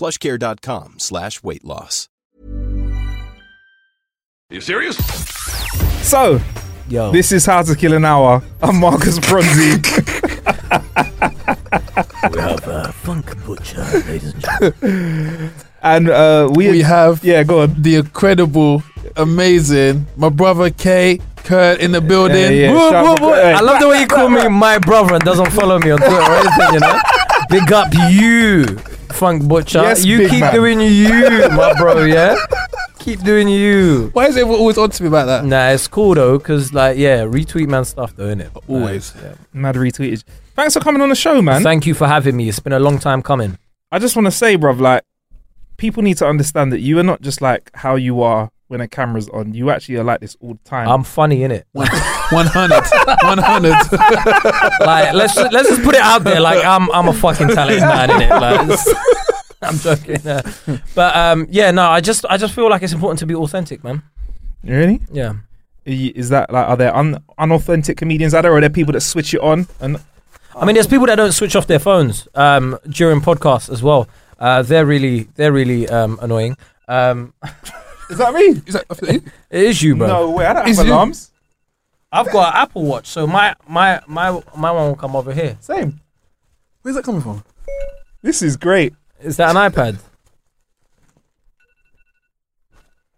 plushcare.com slash weight loss. You serious? So, Yo. this is How to Kill an Hour. I'm Marcus Bronzy. we have a Funk Butcher, ladies and gentlemen. and uh, we, We have Yeah, go on. the incredible, amazing, my brother Kae, Kurd in the building. Yeah, yeah. Woo, woo, woo. hey. I love the way you call me my brother and doesn't follow me on Twitter or anything, you know? Big up you, Funk Butcher. Yes, you big keep man. doing you, my bro, yeah? Keep doing you. Why is everyone always on to me about that? Nah, it's cool though, because, like, yeah, retweet man stuff though, innit? Always. Like, yeah. Mad retweeted. Thanks for coming on the show, man. Thank you for having me. It's been a long time coming. I just want to say, bruv, like, people need to understand that you are not just like how you are when a camera's on. You actually are like this all the time. I'm funny, innit? 100. 100. like let's just, let's just put it out there. Like I'm I'm a fucking talented man in it. Like I'm joking. uh, but um yeah no I just I just feel like it's important to be authentic, man. really? Yeah. Is that like, are there un- unauthentic comedians out there, or are there people that switch it on? And I mean, there's people that don't switch off their phones um, during podcasts as well. Uh, they're really they're really um, annoying. Um, is that me? Is that, it is you, bro. No way. I don't Is have you? alarms. I've got an Apple Watch, so my my my my one will come over here. Same. where's that coming from? This is great. Is that an iPad?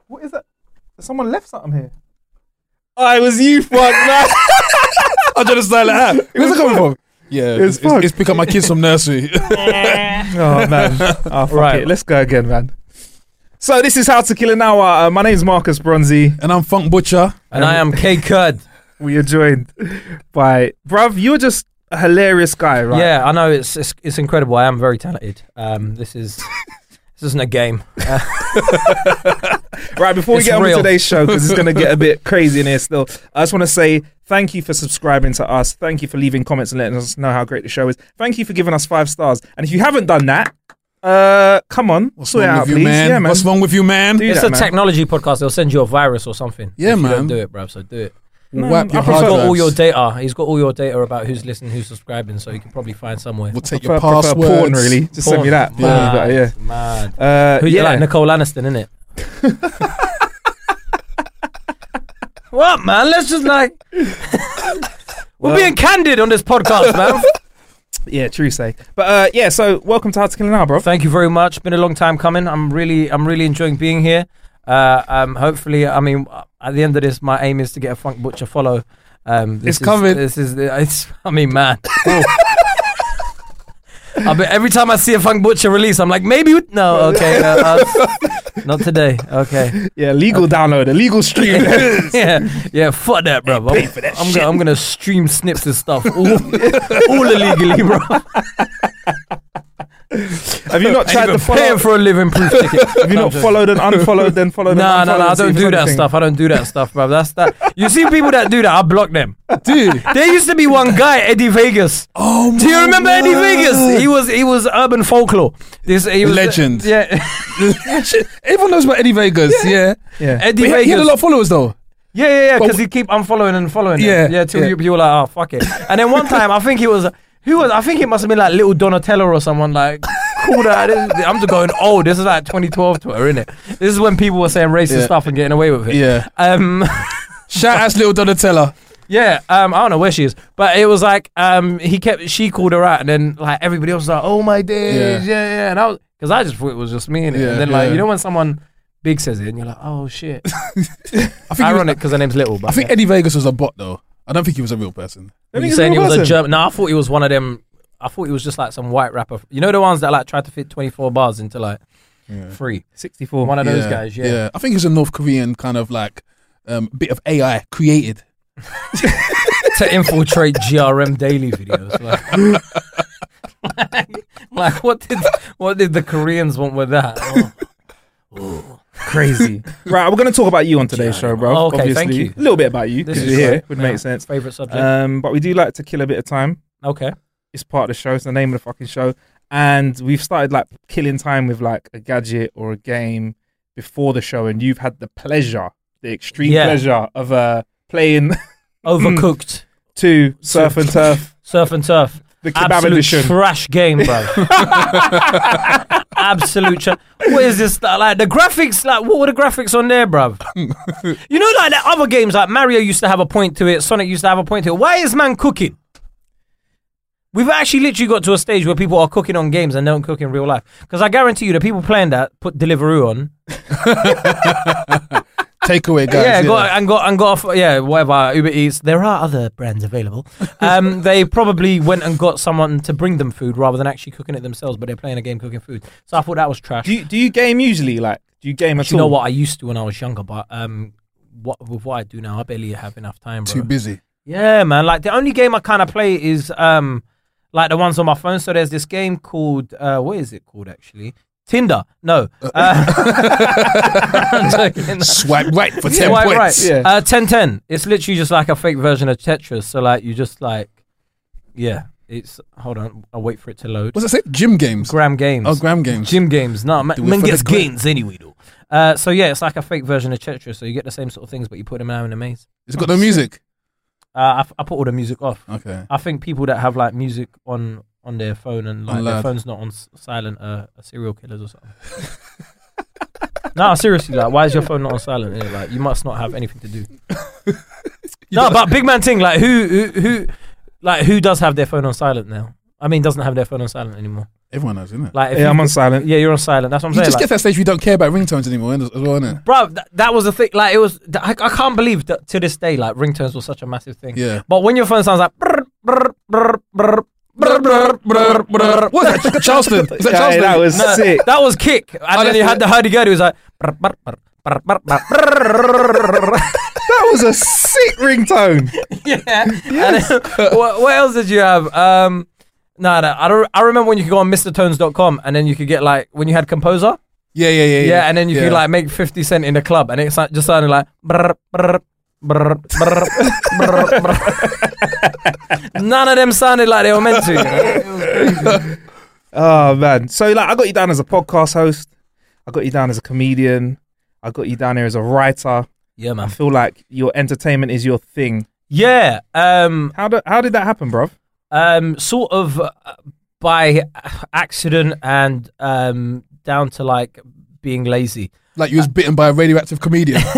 What is that? Someone left something here. Oh, it was you, fuck, man. I'm trying to style it out. Where's it coming from? Yeah, It's it's, it's, fucked. it's pick up my kids from nursery. Oh man. Oh, fuck Right. it. Let's go again, man. So this is How to Kill an Hour. Uh, my name's Marcus Bronzy. and I'm Funk Butcher. And I am Kae Kurd. We are joined by bruv. You're just a hilarious guy, right? Yeah, I know it's, it's it's incredible. I am very talented. Um, this is this isn't a game. Right, before we It's get on with today's show, because it's going to get a bit crazy in here still, I just want to say thank you for subscribing to us. Thank you for leaving comments and letting us know how great the show is. Thank you for giving us five stars. And if you haven't done that, uh, come on, What's sort it wrong out, with you, please. man? Yeah, man. What's wrong with you, man? Do It's that, a man. technology podcast. They'll send you a virus or something. Yeah, if You man. don't do it, bruv. So do it. We'll wipe I your prefer- He's hard got all your data. He's got all your data about who's listening, who's subscribing. So he can probably find somewhere. We'll take Prefer, your prefer passwords. porn, really. Just send me that. Porn, Mad, but yeah. mad. Uh, Who you yeah. like? Nicole Aniston, innit? what, man? Let's just like. We're Well- being candid on this podcast, man. Yeah, true say. But uh, yeah, so welcome to How to Kill an Hour, bro. Thank you very much. Been a long time coming. I'm really, I'm really enjoying being here. Uh, um, hopefully, I mean, at the end of this, my aim is to get a Funk Butcher follow. Um, this It's is- coming. This is, it's. I mean, man. I bet every time I see a Funk Butcher release, I'm like, maybe we- no, okay, uh, uh, not today. Okay, Yeah, legal download, a legal stream. yeah, yeah, fuck that, bro. I'm, I'm gonna, I'm gonna stream snips and stuff all, all illegally, bro. Have you not tried to follow? Paying for a living proof ticket. Have you not followed and unfollowed, then followed? No, and no, no, I unfollowed and see don't do that anything? stuff. I don't do that stuff, bro. That's that. You see people that do that, I block them. Dude. There used to be one guy, Eddie Vegas. Oh, Do you my remember Eddie. Vegas? He was he was urban folklore. This he was Legend. Yeah, Everyone knows about Eddie Vegas. Yeah. Yeah. Eddie But he, he had a lot of followers, though. Yeah, yeah, yeah. But Because he keep unfollowing and following. Yeah, them. yeah. Till yeah. You, you were like, oh fuck it. And then one time, I think he was. Who was? I think it must have been like little Donatello or someone like. Cool that. This- I'm just going. Oh, this is like 2012 Twitter, isn't it? This is when people were saying racist Yeah. stuff and getting away with it. Yeah. Um. Shout out to little Donatella. Yeah, um, I don't know where she is, but it was like um, he kept she called her out, and then like everybody else was like, "Oh my days, yeah, Yeah. yeah,", and I was because I just thought it was just me, innit? Yeah, and then like yeah. you know when someone Big says it, and you're like, oh shit. I think, he Ironic because her name's Little, but I think. Eddie Vegas was a bot though. I don't think he was a real person. I You're saying he real was a. German. No, I thought he was one of them. I thought he was just like some white rapper. You know the ones that like tried to fit 24 bars into like three. 64. One of those guys, yeah. Yeah. I think he's a North Korean kind of like um, bit of AI created. to infiltrate GRM daily videos. Like, like, what did what did the Koreans want with that? Oh. Crazy. right, we're going to talk about you on today's show, bro. Oh, okay, thank you. A little bit about you because you're here. great. Would Yeah. make sense. Favorite subject. Um, but we do like to kill a bit of time. okay. It's part of the show. It's the name of the fucking show. And we've started like killing time with like a gadget or a game before the show. And you've had the pleasure, the extreme Yeah. pleasure of uh, playing Overcooked. to Surf and Turf, Surf and turf. The kebab Absolute edition. trash game, bro. Absolute trash. What is this? Like the graphics, like what were the graphics on there, bro? you know, like the other games, like Mario used to have a point to it, Sonic used to have a point to it. Why is man cooking? We've actually literally got to a stage where people are cooking on games and don't cook in real life. Because I guarantee you, the people playing that put Deliveroo on, Takeaway guys. yeah, got and got and got off, yeah, whatever Uber Eats. There are other brands available. Um, they probably went and got someone to bring them food rather than actually cooking it themselves. But they're playing a game cooking food. So I thought that was trash. Do you, do you game usually? Like, do you game at all? you all? know what I used to when I was younger, but um, what with what I do now, I barely have enough time, bro. Too busy. Yeah, man. Like the only game I kind of play is um, like the ones on my phone. So there's this game called uh, what is it called actually? Tinder. No. Uh, Swipe right for Yeah, ten right, points. right. Yeah. Uh, 1010. It's literally just like a fake version of Tetris. So like you just like, yeah. It's hold on. I'll wait for it to load. What's it say? Gym games. Gram games. Oh, gram games. Gym games. No, man, Do it man gets gram. gains anyway though. Uh, so yeah, it's like a fake version of Tetris. So you get the same sort of things, but you put them out in a maze. It's got no music. Uh, I, f- I put all the music off. Okay. I think people that have like music on on their phone and like their loud. phone's not on s- silent uh, are serial killers or something. no, seriously, like why is your phone not on silent? innit? Like you must not have anything to do. no, but big man thing, like who who who like who does have their phone on silent now? I mean, doesn't have their phone on silent anymore. Everyone knows, isn't it? Like if Yeah, you- I'm on silent. Yeah, you're on silent. That's what I'm You saying. just like- get to that stage where you don't care about ringtones anymore, as well, isn't it? Bro, th- that was the thing. Like, it was. th- I, I can't believe that to this day, like, ringtones was such a massive thing. Yeah. But when your phone sounds like. brr, brr, brr, brr, brr, brr, brr, brr, What is that? Charleston? That Charleston? that was No, sick. that was kick. And then you had the hurdy gurdy. It was like. brr, brr, brr, brr, brr, brr, brr. That was a sick ringtone. yeah. And then, what, what else did you have? Um, no, no. I, don't, I remember when you could go on MrTones.com and then you could get like when you had Composer. Yeah, yeah, yeah, Yeah, and then you could like make 50 Cent in the club and it just sounded like. brr, brr, brr, brr, brr, brr. None of them sounded like they were meant to. you know? It was crazy. Oh man. So like I got you down as a podcast host. I got you down as a comedian. I got you down here as a writer. Yeah, man. I feel like your entertainment is your thing. Yeah. Um, How did how did that happen, bro? um, sort of uh, by accident and um, down to like being lazy. Like you was bitten by a radioactive comedian.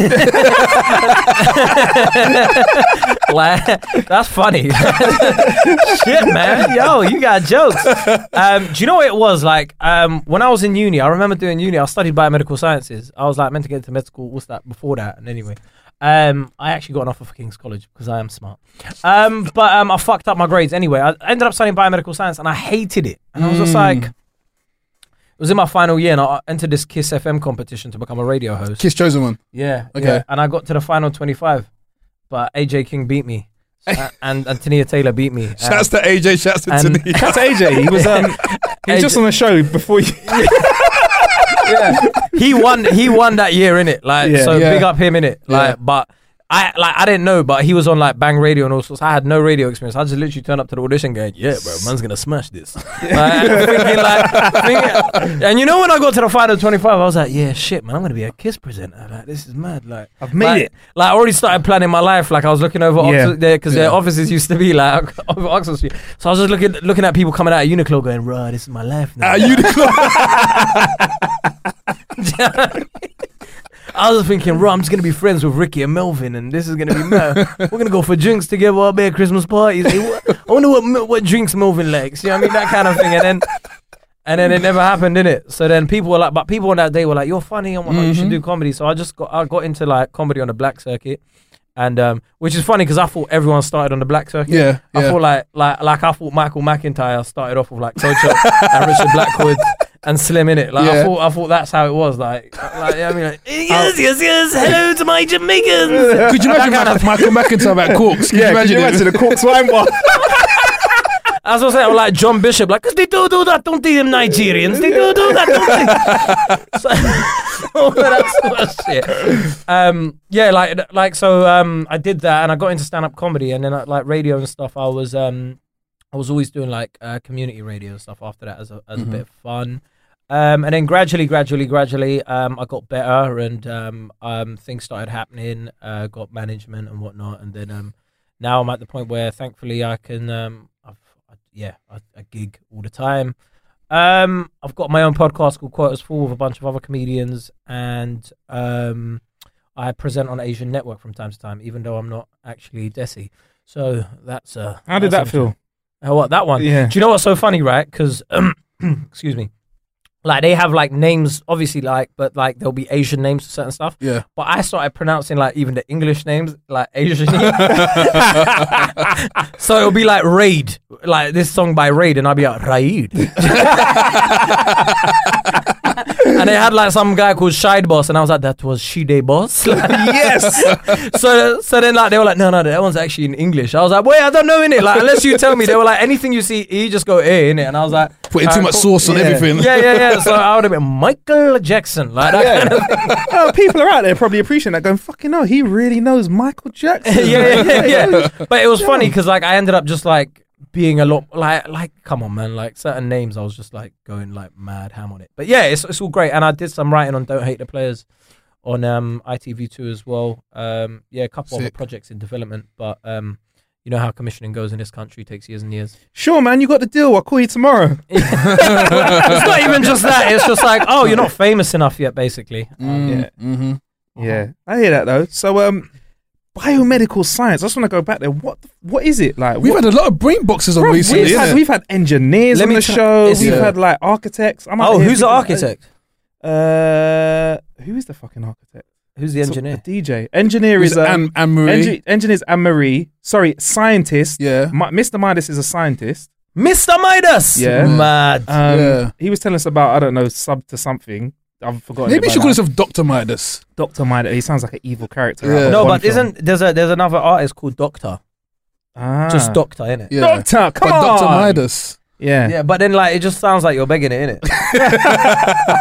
like that's funny. Shit, man. Yo, you got jokes. Um, do you know what it was like? Um, when I was in uni, I remember doing uni. I studied biomedical sciences. I was like meant to get into med school. What's that? Before that, and anyway, um, I actually got an offer for King's College because I am smart. Um, but um, I fucked up my grades anyway. I ended up studying biomedical science, and I hated it. And I was just like. It was in my final year, and I entered this Kiss FM competition to become a radio host. Kiss chosen one. Yeah. Okay. yeah. And I got to the final 25, but AJ King beat me. Uh, and, and Tania Taylor beat me. Uh, Shouts to AJ. Shouts to and- Tania. Shout to AJ. He was um he was just on the show before you. yeah. he won. He won that year in it. Like Yeah. so, Yeah. big up him in it. Like, Yeah. but I like I didn't know, but he was on like Bang Radio and all sorts. I had no radio experience. I just literally turned up to the audition going, "Yeah, bro, man's gonna smash this." like, thinking like, thinking, and you know when I got to the final twenty five, I was like, "Yeah, shit, man, I'm gonna be a Kiss presenter. Like, this is mad. Like, I've made like, it. Like, I already started planning my life. Like, I was looking over Yeah. There because their offices used to be like over Oxford Street. So I was just looking looking at people coming out of Uniqlo, going, "Right, this is my life now." Ah, Uniqlo. I was thinking, right, I'm just gonna be friends with Rickie and Melvin, and this is gonna be mad. We're gonna go for drinks together. I'll be at Christmas parties. Hey, what, I wonder what what drinks Melvin likes. You know what I mean? That kind of thing. And then, and then it never happened, did it? So then people were like, but people on that day were like, "You're funny and whatnot. You should do comedy." So I just got I got into like comedy on the black circuit, and um, which is funny because I thought everyone started on the black circuit. Yeah, I yeah. thought like like like I thought Michael McIntyre started off with like Kojo and Richard Blackwood and Slim in it. Like I Yeah. thought I thought that's how it was. Like like I mean like yes yes yes hello to my Jamaicans. Could you imagine That kind Ma- of- Michael McIntyre at Corks? Could you imagine it? the Corks wine bar? As I was saying, I'm like John Bishop, like, because they do do that, don't they, them Nigerians? They do do that, don't they? so, all of that sort of shit. Um, yeah, like, like so, um, I did that, and I got into stand-up comedy, and then uh, like radio and stuff. I was, um, I was always doing like uh, community radio and stuff after that as a as a bit of fun. Um, and then gradually, gradually, gradually, um, I got better, and um, um, things started happening. Uh, got management and whatnot, and then um, now I'm at the point where thankfully I can um I've I, yeah I, I gig all the time. Um, I've got my own podcast called Quotas Full with a bunch of other comedians, and um, I present on Asian Network from time to time, even though I'm not actually Desi. So that's uh. How did that feel? Uh, what that one? Yeah. Do you know what's so funny, right? Because excuse me, like they have like names, obviously, like but like there'll be Asian names for certain stuff. Yeah. But I started pronouncing like even the English names like Asian. so it'll be like Raid, like this song by Raid, and I'll be like Raid. and they had like some guy called Shide Boss, and I was like, that was Shide Boss. yes. so so then like they were like, no, no, that one's actually in English. I was like, wait, I don't know in it. Like unless you tell me, they were like, anything you see, you just go A in it, and I was like, Putting too much cool." sauce on Yeah. everything. Yeah, yeah, yeah. So I would have been Michael Jackson, like that kind of oh, people are out there probably appreciating that. Going, fucking no, he really knows Michael Jackson. yeah, yeah, yeah, yeah. But it was funny because like I ended up just like being a lot like like come on man like certain names I was just like going like mad ham on it. But yeah, it's it's all great and I did some writing on Don't Hate the Playaz on um ITV2 as well. Um yeah, a couple other Sick. projects in development, but um you know how commissioning goes in this country takes years and years. Sure, man, you got the deal. I'll call you tomorrow. it's not even just that. It's just like, oh, you're not famous enough yet, basically. Um, Yeah. Mm-hmm. Yeah, I hear that though. So, um, biomedical science. I just want to go back there. What what is it like? We've what, had a lot of brain boxes on Bruv, recently. we've, had, innit? we've had engineers Let on the tell- show. We've Yeah. had like architects. I'm Oh, who's the thinking, architect? Uh, who is the fucking architect? Who's the So, engineer? the DJ. Engineer is um, Anne, Anne Marie. engi- engineer's Anne Marie. Sorry, scientist. yeah. Mi- Mr. Midas is a scientist. Mr. Midas. Yeah. Mad. Um, Yeah. He was telling us about I don't know sub to something. I've forgotten. Maybe you about should call that. yourself Dr. Midas. Doctor Midas. He sounds like an evil character. Yeah. no, but isn't there's a there's another artist called Doctor? ah. Just Doctor, innit? Yeah. Doctor? Come but on, Dr. Midas. Yeah. Yeah, but then like it just sounds like you're begging it, innit?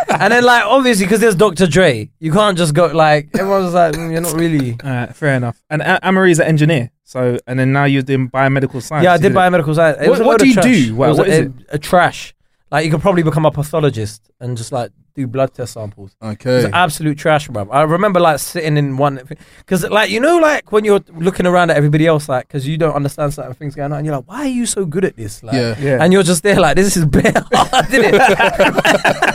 and then like obviously because there's Dr. Dre, you can't just go like everyone's like mm, you're not really. All right, fair enough. And A- Anne Marie's an engineer. So, and then now you're doing biomedical science. Yeah, I did biomedical science. It What- was a what load do of you trash. do? What- it was what a, is it? A, trash. Like you could probably become a pathologist and just like do blood test samples. Okay. It's absolute trash, bro. I remember like sitting in one because like you know like when you're looking around at everybody else like because you don't understand certain things going on and you're like why are you so good at this like Yeah. Yeah. and you're just there like this is bare hard isn't it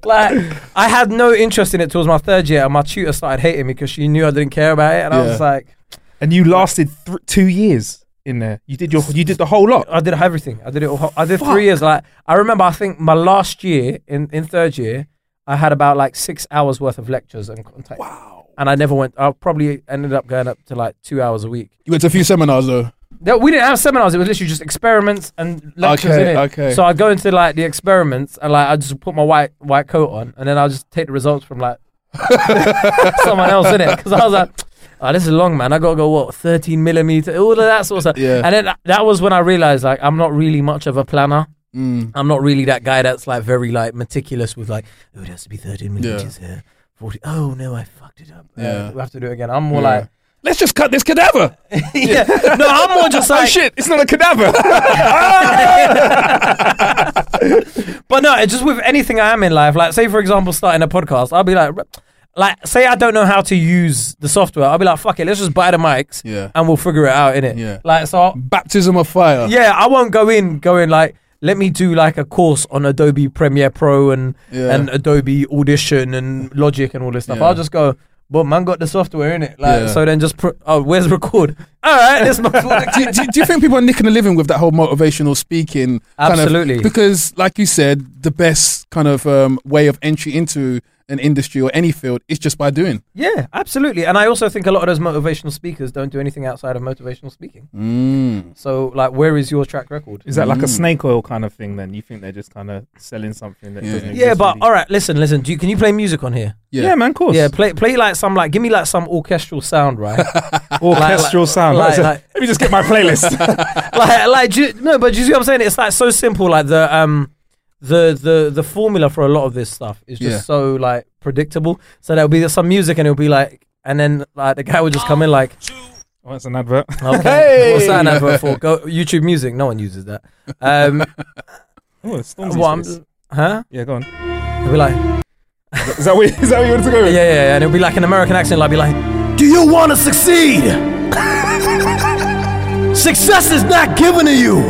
like I had no interest in it towards my third year and my tutor started hating me because she knew I didn't care about it and I was like and you lasted th- two years in there. You did your, you did the whole lot. I did everything I did it all, I did Fuck. three years like I remember I think my last year in in third year I had about like six hours worth of lectures and contact Wow. and I never went. I probably ended up going up to like two hours a week. You went to a few seminars though. No, we didn't have seminars. It was literally just experiments and lectures Okay, in it. okay. So I'd go into like the experiments and like I just put my white white coat on and then I'll just take the results from like someone else in it because I was like. Oh, this is long, man. I gotta go what, thirteen millimeter, all of that sort of stuff. Yeah. And then that- was when I realized like I'm not really much of a planner. Mm. I'm not really that guy that's like very like meticulous with like, oh, it has to be 13 millimeters here. 40. Oh no, I fucked it up. Uh, Yeah. we have to do it again. I'm more Yeah. like, Let's just cut this cadaver. yeah. No, I'm more just Oh like, shit! It's not a cadaver. but no, it's just with anything I am in life. Like, say for example, starting a podcast, I'll be like, like, say I don't know how to use the software. I'll be like, fuck it, let's just buy the mics Yeah. and we'll figure it out in it. Yeah. Like, so I'll- Baptism of fire. yeah, I won't go in going like, let me do like a course on Adobe Premiere Pro and Yeah. and Adobe Audition and Logic and all this stuff. Yeah. I'll just go, but man got the software in it. Like Yeah. so, then just pr- oh, where's record? All right, do, do, do you think people are nicking a living with that whole motivational speaking? kind of- Absolutely. because, like you said, the best kind of um, way of entry into an industry or any field. It's just by doing. Yeah, absolutely. And I also think a lot of those motivational speakers don't do anything outside of motivational speaking. Mm. So, like, where is your track record? Is that like a Mm. snake oil kind of thing? Then you think they're just kind of selling something that Yeah. doesn't Yeah, exist but really? all right, listen, listen. Do you, can you play music on here? Yeah. yeah, man, of course. Yeah, play play like some like give me like some orchestral sound, right? orchestral like- sound. like- Right, so like- let me just get my playlist. like like do you, no, but do you see what I'm saying? It's like so simple. Like the um the the the formula for a lot of this stuff is just Yeah. so like predictable. So there'll be some music and it'll be like, and then like the guy would just come in like, oh, that's an advert. okay, Hey! what's that an advert for? Go YouTube Music. No one uses that. Um, Oh, it's Stormzy's well, I'm- voice. huh? Yeah, go on. It'll be like. Is that what, is that what you want to go Yeah, with? yeah, yeah, and it'll be like an American accent. Like, be like, "Do you want to succeed? Success is not given to you.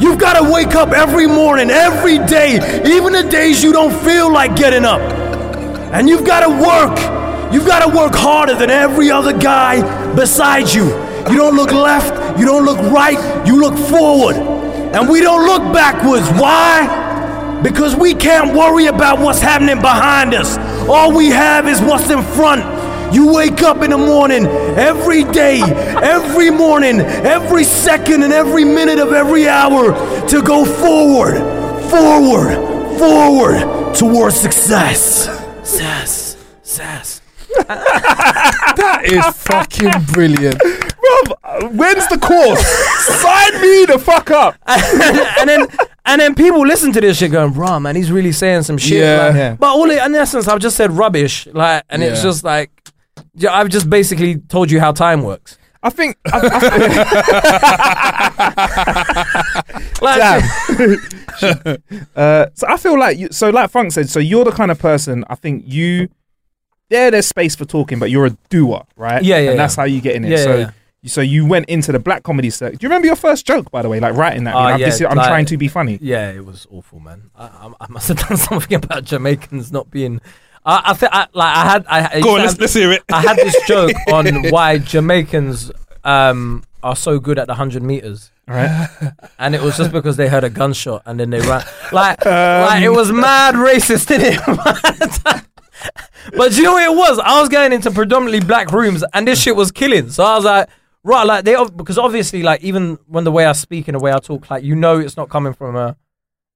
You've got to wake up every morning, every day, even the days you don't feel like getting up, and you've got to work. You've got to work harder than every other guy beside you. You don't look left. You don't look right. You look forward, and we don't look backwards. Why?" Because we can't worry about what's happening behind us. All we have is what's in front. You wake up in the morning every day, every morning, every second, and every minute of every hour to go forward, forward, forward towards success. Success, success. That is fucking brilliant. Bruv, uh, when's the course? Sign me the fuck up. and then and then people listen to this shit going, "Bro, man, he's really saying some shit." Yeah. like- Yeah. But all it, in essence, I've just said rubbish, like, and it's just like, yeah, I've just basically told you how time works. I think. I, I, Damn. uh, so I feel like you, so like Funk said. So you're the kind of person I think you. Yeah, there's space for talking, but you're a doer, right? Yeah, yeah, And that's yeah. how you get in it. Yeah, so, yeah, so you went into the black comedy circuit. Do you remember your first joke, by the way? Like writing that. Oh, you know, yeah, this is- I'm like- trying to be funny. Yeah, it was awful, man. I, I, I must have done something about Jamaicans not being. I, I think I, like I had. I, Go on, let's, let's hear it. I had this joke on why Jamaicans um, are so good at the hundred meters. Right? and it was just because they heard a gunshot and then they ran. Like, like it was mad racist in it. but do you know what it was? I was going into predominantly black rooms and this shit was killing. So I was like, right, like they because obviously, like even when the way I speak and the way I talk, like you know, it's not coming from a.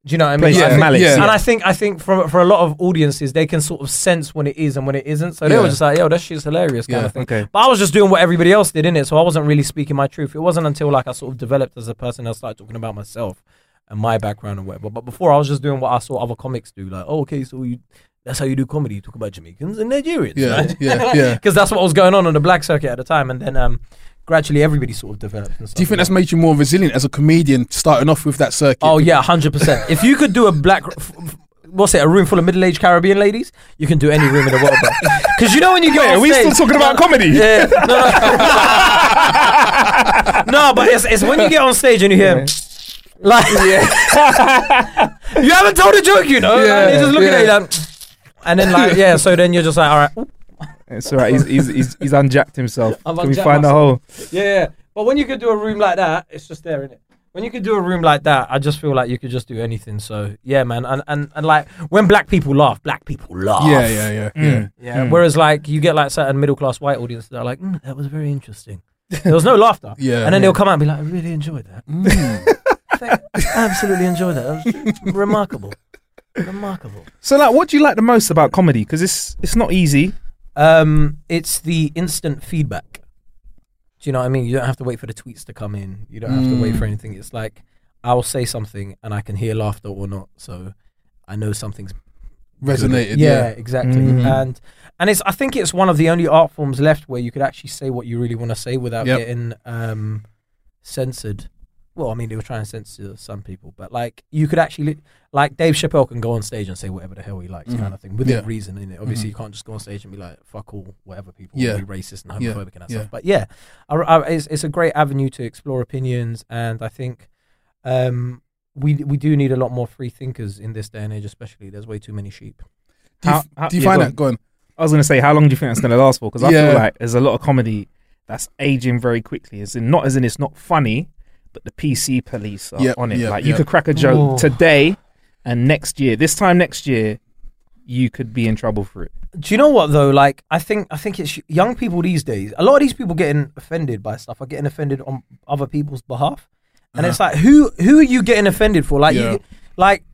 Do you know what I mean? Place I of think- malice, yeah. And I think I think for for a lot of audiences, they can sort of sense when it is and when it isn't. So they were just like, "Yo, that shit's hilarious," kind Yeah, of thing. okay. But I was just doing what everybody else did in it, so I wasn't really speaking my truth. It wasn't until like I sort of developed as a person, I started talking about myself and my background and whatever. But before, I was just doing what I saw other comics do, like, oh, okay, so you. That's how you do comedy. You talk about Jamaicans and Nigerians, Yeah, right? yeah, yeah. Because that's what was going on on the black circuit at the time, and then um, gradually everybody sort of stuff Do you think that's made you more resilient as a comedian, starting off with that circuit? Oh yeah, hundred percent. If you could do a black, what's it, a room full of middle-aged Caribbean ladies, you can do any room in the world, bro. Because you know when you get Wait, are we still talking about comedy? Yeah, no, no. no, but it's, it's when you get on stage and you hear. Like, you haven't told a joke, you know. Yeah, and you're just looking yeah. at you like, and then like, yeah. So then you're just like, all right, It's all right. He's, he's, he's, he's unjacked himself. I've Can we unjacked find the hole? yeah, yeah. But when you could do a room like that, it's just there, it? When you could do a room like that, I just feel like you could just do anything. So yeah, man, and and, and like when black people laugh, black people laugh. yeah, yeah, yeah, yeah. Mm. Whereas like you get like certain middle class white audiences that are like, mm, that was very interesting. There was no laughter. Yeah, And then yeah. they'll come out and be like, I really enjoyed that. Mm. I absolutely enjoyed that. That was remarkable. Remarkable. So, like, what do you like the most about comedy? Because it's it's not easy. Um, it's the instant feedback. Do you know what I mean? You don't have to wait for the tweets to come in. You don't have to wait for anything. It's like I'll say something and I can hear laughter or not. So I know something's Resonated. yeah, Yeah. exactly. Mhm. And and it's I think it's one of the only art forms left where you could actually say what you really want to say without Yep. getting um censored. Well, I mean they were trying to censor some people, but like you could actually like Dave Chappelle can go on stage and say whatever the hell he likes, Mhm. kind of thing, within Yeah. reason. In it, obviously Mhm. you can't just go on stage and be like fuck all whatever people, Yeah. be racist and Yeah. homophobic and that Yeah. stuff. But yeah, I, I, it's it's a great avenue to explore opinions, and I think um we we do need a lot more free thinkers in this day and age, especially. There's way too many sheep. Do you, How- how- do you yeah, find go that? on. Go on. I was gonna say, how long do you think that's gonna last for? Because I Yeah. feel like there's a lot of comedy that's aging very quickly. As in, not as in it's not funny, but the PC police are Yeah, on it. yeah, like you yeah. could crack a joke today, and next year, this time next year, you could be in trouble for it. Do you know what though? Like, I think I think it's young people these days. A lot of these people getting offended by stuff are getting offended on other people's behalf, and it's like, who who are you getting offended for? Like, Uh-huh. Yeah. you, like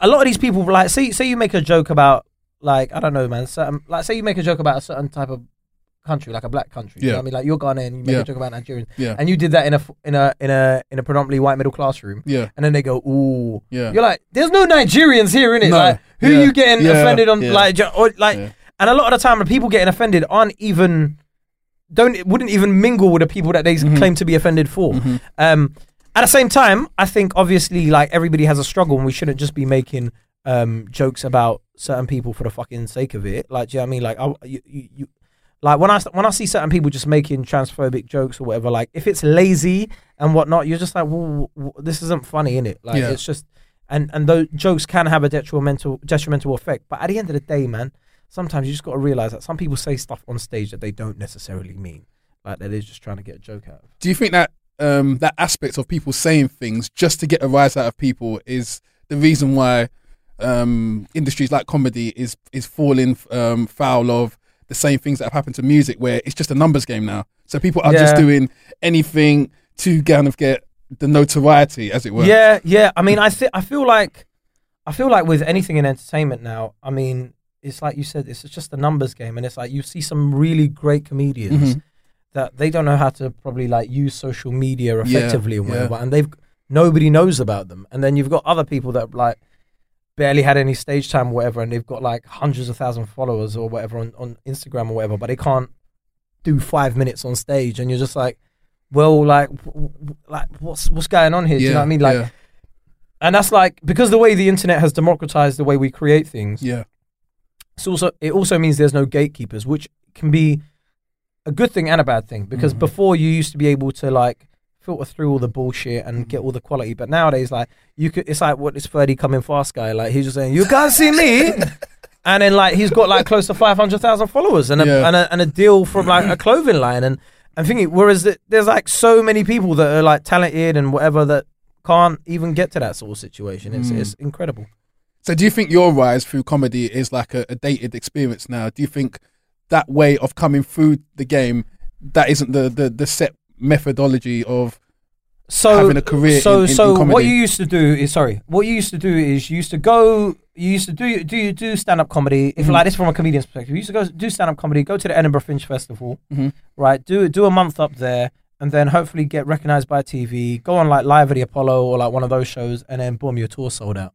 a lot of these people, like, say say you make a joke about, like, I don't know, man. Certain, like, say you make a joke about a certain type of country, like a black country. You know Yeah. I mean, like you're Ghanaian, you make Yeah. a joke about Nigerians, Yeah. and you did that in a in a in a in a predominantly white middle classroom. Yeah. And then they go, ooh. Yeah. You're like, there's no Nigerians here, innit? No. Like, who Yeah. are you getting Yeah. offended on? Yeah. Like, or, like, Yeah. and a lot of the time, the people getting offended aren't even, don't, wouldn't even mingle with the people that they Mm-hmm. claim to be offended for. Um, at the same time, I think obviously, like, everybody has a struggle and we shouldn't just be making um, jokes about certain people for the fucking sake of it. Like, do you know what I mean? Like, I, you, you, like when I when I see certain people just making transphobic jokes or whatever, like if it's lazy and whatnot, you're just like, well, this isn't funny, in it. Like Yeah. it's just, and and those jokes can have a detrimental detrimental effect. But at the end of the day, man, sometimes you just got to realize that some people say stuff on stage that they don't necessarily mean, like that they're just trying to get a joke out of. Do you think that um, that aspect of people saying things just to get a rise out of people is the reason why um, industries like comedy is is falling um, foul of the same things that have happened to music, where it's just a numbers game now. So people are just doing anything to kind of get the notoriety, as it were. Yeah, yeah. I mean, I th- I feel like, I feel like with anything in entertainment now, I mean, it's like you said, it's just a numbers game, and it's like you see some really great comedians Mhm. that they don't know how to probably like use social media Yeah, effectively and yeah. and they've nobody knows about them, and then you've got other people that like barely had any stage time or whatever, and they've got like hundreds of thousand followers or whatever on, on Instagram or whatever, but they can't do five minutes on stage, and you're just like, well, like, like what's what's going on here? Do you know what I mean? Like, yeah, and that's like because the way the internet has democratized the way we create things. yeah, It's also it also means there's no gatekeepers, which can be a good thing and a bad thing. Because Mhm. before you used to be able to like filter through all the bullshit and get all the quality, but nowadays like you could, it's like what this Ferdy coming fast guy, like he's just saying you can't see me, and then like he's got like close to five hundred thousand followers and a, Yeah. and a and a deal from like a clothing line, and I'm thinking whereas th- there's like so many people that are like talented and whatever that can't even get to that sort of situation. It's Mm. it's incredible. So do you think your rise through comedy is like a, a dated experience now? Do you think that way of coming through the game that isn't the the, the set methodology of so having a career So in- in- so in comedy. what you used to do is sorry. What you used to do is you used to go. You used to do do you do stand up comedy. If Mhm. like this from a comedian's perspective, you used to go do stand up comedy. Go to the Edinburgh Fringe Festival, Mhm. right? Do do a month up there, and then hopefully get recognized by TV. Go on like live at the Apollo or like one of those shows, and then boom, your tour sold out,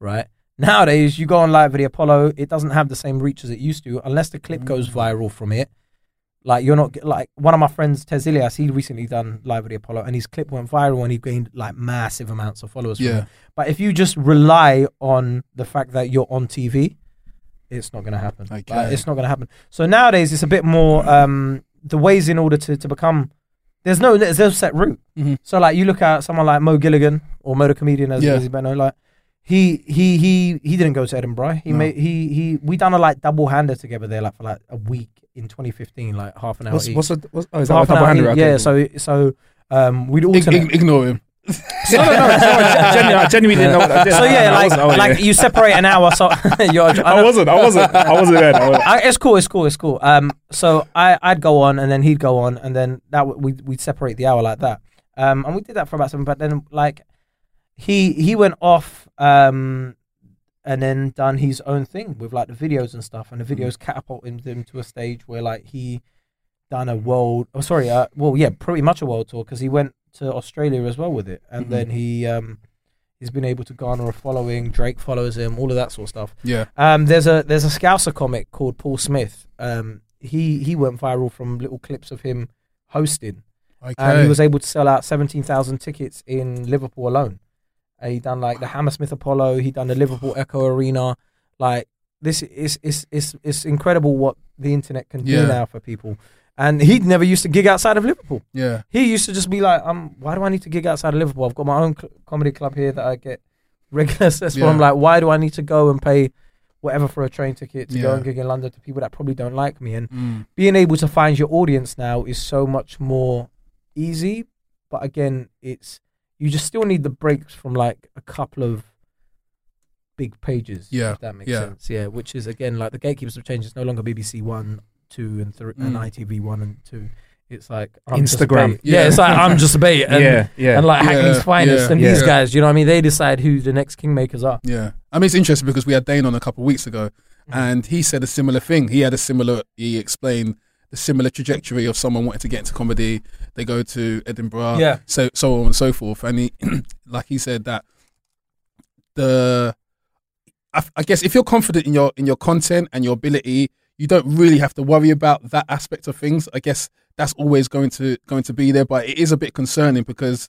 right? Nowadays, you go on live at the Apollo, it doesn't have the same reach as it used to, unless the clip goes viral from it. Like you're not like one of my friends, Tez Ilyas, he recently done live with the Apollo, and his clip went viral, and he gained like massive amounts of followers. From Yeah. it. But if you just rely on the fact that you're on TV, it's not going to happen. Like, Okay. it's not going to happen. So nowadays, it's a bit more um, the ways in order to, to become. There's no there's no set route. Mhm. So like you look at someone like Mo Gilligan or Mo the Comedian as, Yeah. as he's better known, like he he he he didn't go to Edinburgh. He No. made he he we done a like double hander together there like for like a week in 2015, like half an hour. What's each. what's, a, what's oh, is that half a an double hour hander? each. Yeah. So so um we'd alternate. ig- ignore him? no, no, not- I genuinely, didn't know what that did. so yeah, I like wasn't- yeah. like you separate an hour. So you're, I I wasn't. I wasn't. I wasn't there. I wasn't. I, it's cool. It's cool. It's cool. Um, so I I'd go on and then he'd go on and then that w- we we'd separate the hour like that. Um, and we did that for about seven. But then like he he went off um and then done his own thing with like the videos and stuff and the videos catapulted him to a stage where like he done a world oh sorry uh well yeah pretty much a world tour because he went to Australia as well with it and Mhm. then he um he's been able to garner a following Drake follows him all of that sort of stuff Yeah. um, there's a there's a Scouser comic called Paul Smith. Um, he he went viral from little clips of him hosting, Okay. and he was able to sell out seventeen thousand tickets in Liverpool alone. Uh, he done like the Hammersmith Apollo. He done the Liverpool Echo Arena. Like this is is is it's incredible what the internet can Yeah. do now for people. And he never used to gig outside of Liverpool. yeah. He used to just be like, um, why do I need to gig outside of Liverpool? I've got my own cl- comedy club here that I get regular access Yeah. from. Like, why do I need to go and pay whatever for a train ticket to go and gig in London to people that probably don't like me. And Mm. being able to find your audience now is so much more easy. But again, it's you just still need the breaks from like a couple of big pages. Yeah, if that makes yeah. sense. Yeah, which is again like the gatekeepers have changed. It's no longer BBC One, Two, and three, and Mm. ITV One and Two. It's like I'm Instagram. bait. Yeah. Yeah. it's like I'm just a bait. And, yeah, yeah. and like Yeah, Hackney's finest yeah, and yeah. these guys. You know what I mean? They decide who the next kingmakers are. Yeah, I mean it's interesting because we had Dane on a couple of weeks ago, Mm-hmm. and he said a similar thing. He had a similar. He explained the similar trajectory of someone wanting to get into comedy. They go to Edinburgh, Yeah. so so on and so forth. And he, like he said that the, I, I guess if you're confident in your in your content and your ability, you don't really have to worry about that aspect of things. I guess that's always going to going to be there, but it is a bit concerning because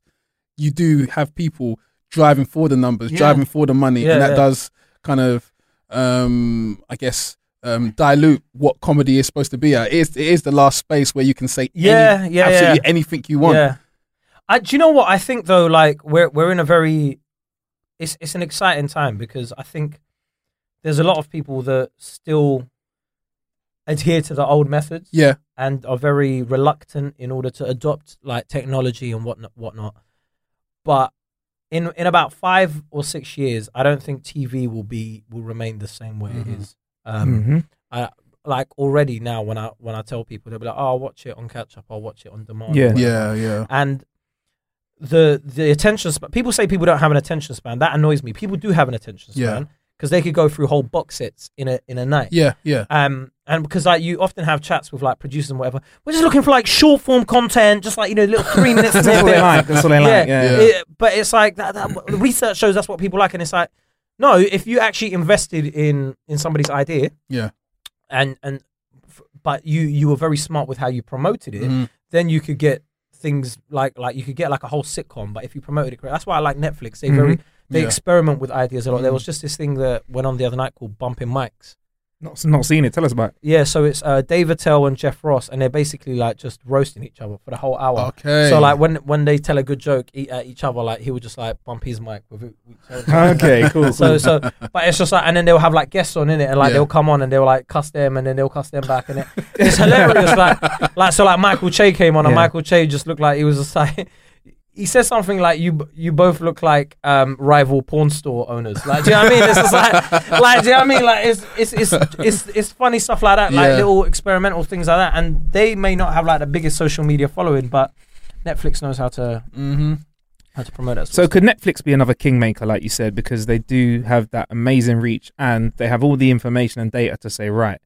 you do have people driving for the numbers, Yeah. driving for the money, Yeah, and that does kind of, um, I guess, um, dilute what comedy is supposed to be at. It is, it is the last space where you can say Yeah, any, yeah, absolutely yeah. anything you want. Yeah. I, do you know what I think though? Like we're we're in a very, it's it's an exciting time because I think there's a lot of people that still adhere to the old methods Yeah, and are very reluctant in order to adopt like technology and whatnot whatnot. But in in about five or six years, I don't think TV will be will remain the same way Mhm. it is. Um, Mhm. I like already now when I when I tell people they'll be like, "Oh, I'll watch it on catch up. I'll watch it on demand." Yeah. yeah, yeah. and the the attention span. People say people don't have an attention span. That annoys me. People do have an attention span because they could go through whole box sets in a in a night. Yeah, yeah, Um, and because like you often have chats with like producers and whatever, we're just looking for like short form content, just like you know, little three minutes. That's all they like. That's all they like. Yeah. Yeah. It- but it's like that, that. The research shows that's what people like, and it's like, no, if you actually invested in in somebody's idea, yeah. and and but you you were very smart with how you promoted it, Mhm. then you could get things like like you could get like a whole sitcom. But if you promoted it, that's why I like Netflix. They very they Yeah. experiment with ideas a lot. There Mhm. was just this thing that went on the other night called bumping mics. Not not seen it. Tell us about. it. Yeah, so it's uh, Dave Attell and Jeff Ross, and they're basically like just roasting each other for the whole hour. Okay. So like when when they tell a good joke e- at each other, like he would just like bump his mic with, it- with each other. Okay, cool. So so, but it's just like, and then they'll have like guests on in it, and like Yeah. they'll come on and they'll like cuss them, and then they'll cuss them back, and it, it's hilarious. like like so like Michael Che came on, and Yeah. Michael Che just looked like he was just like. He says something like you you both look like um, rival porn store owners. Like, do you know what I mean? It's just like, like, do you know what I mean? Like, it's it's it's it's, it's funny stuff like that, like Yeah. little experimental things like that. And they may not have like the biggest social media following, but Netflix knows how to hmm how to promote that. So could Netflix be another kingmaker, like you said, because they do have that amazing reach and they have all the information and data to say, right,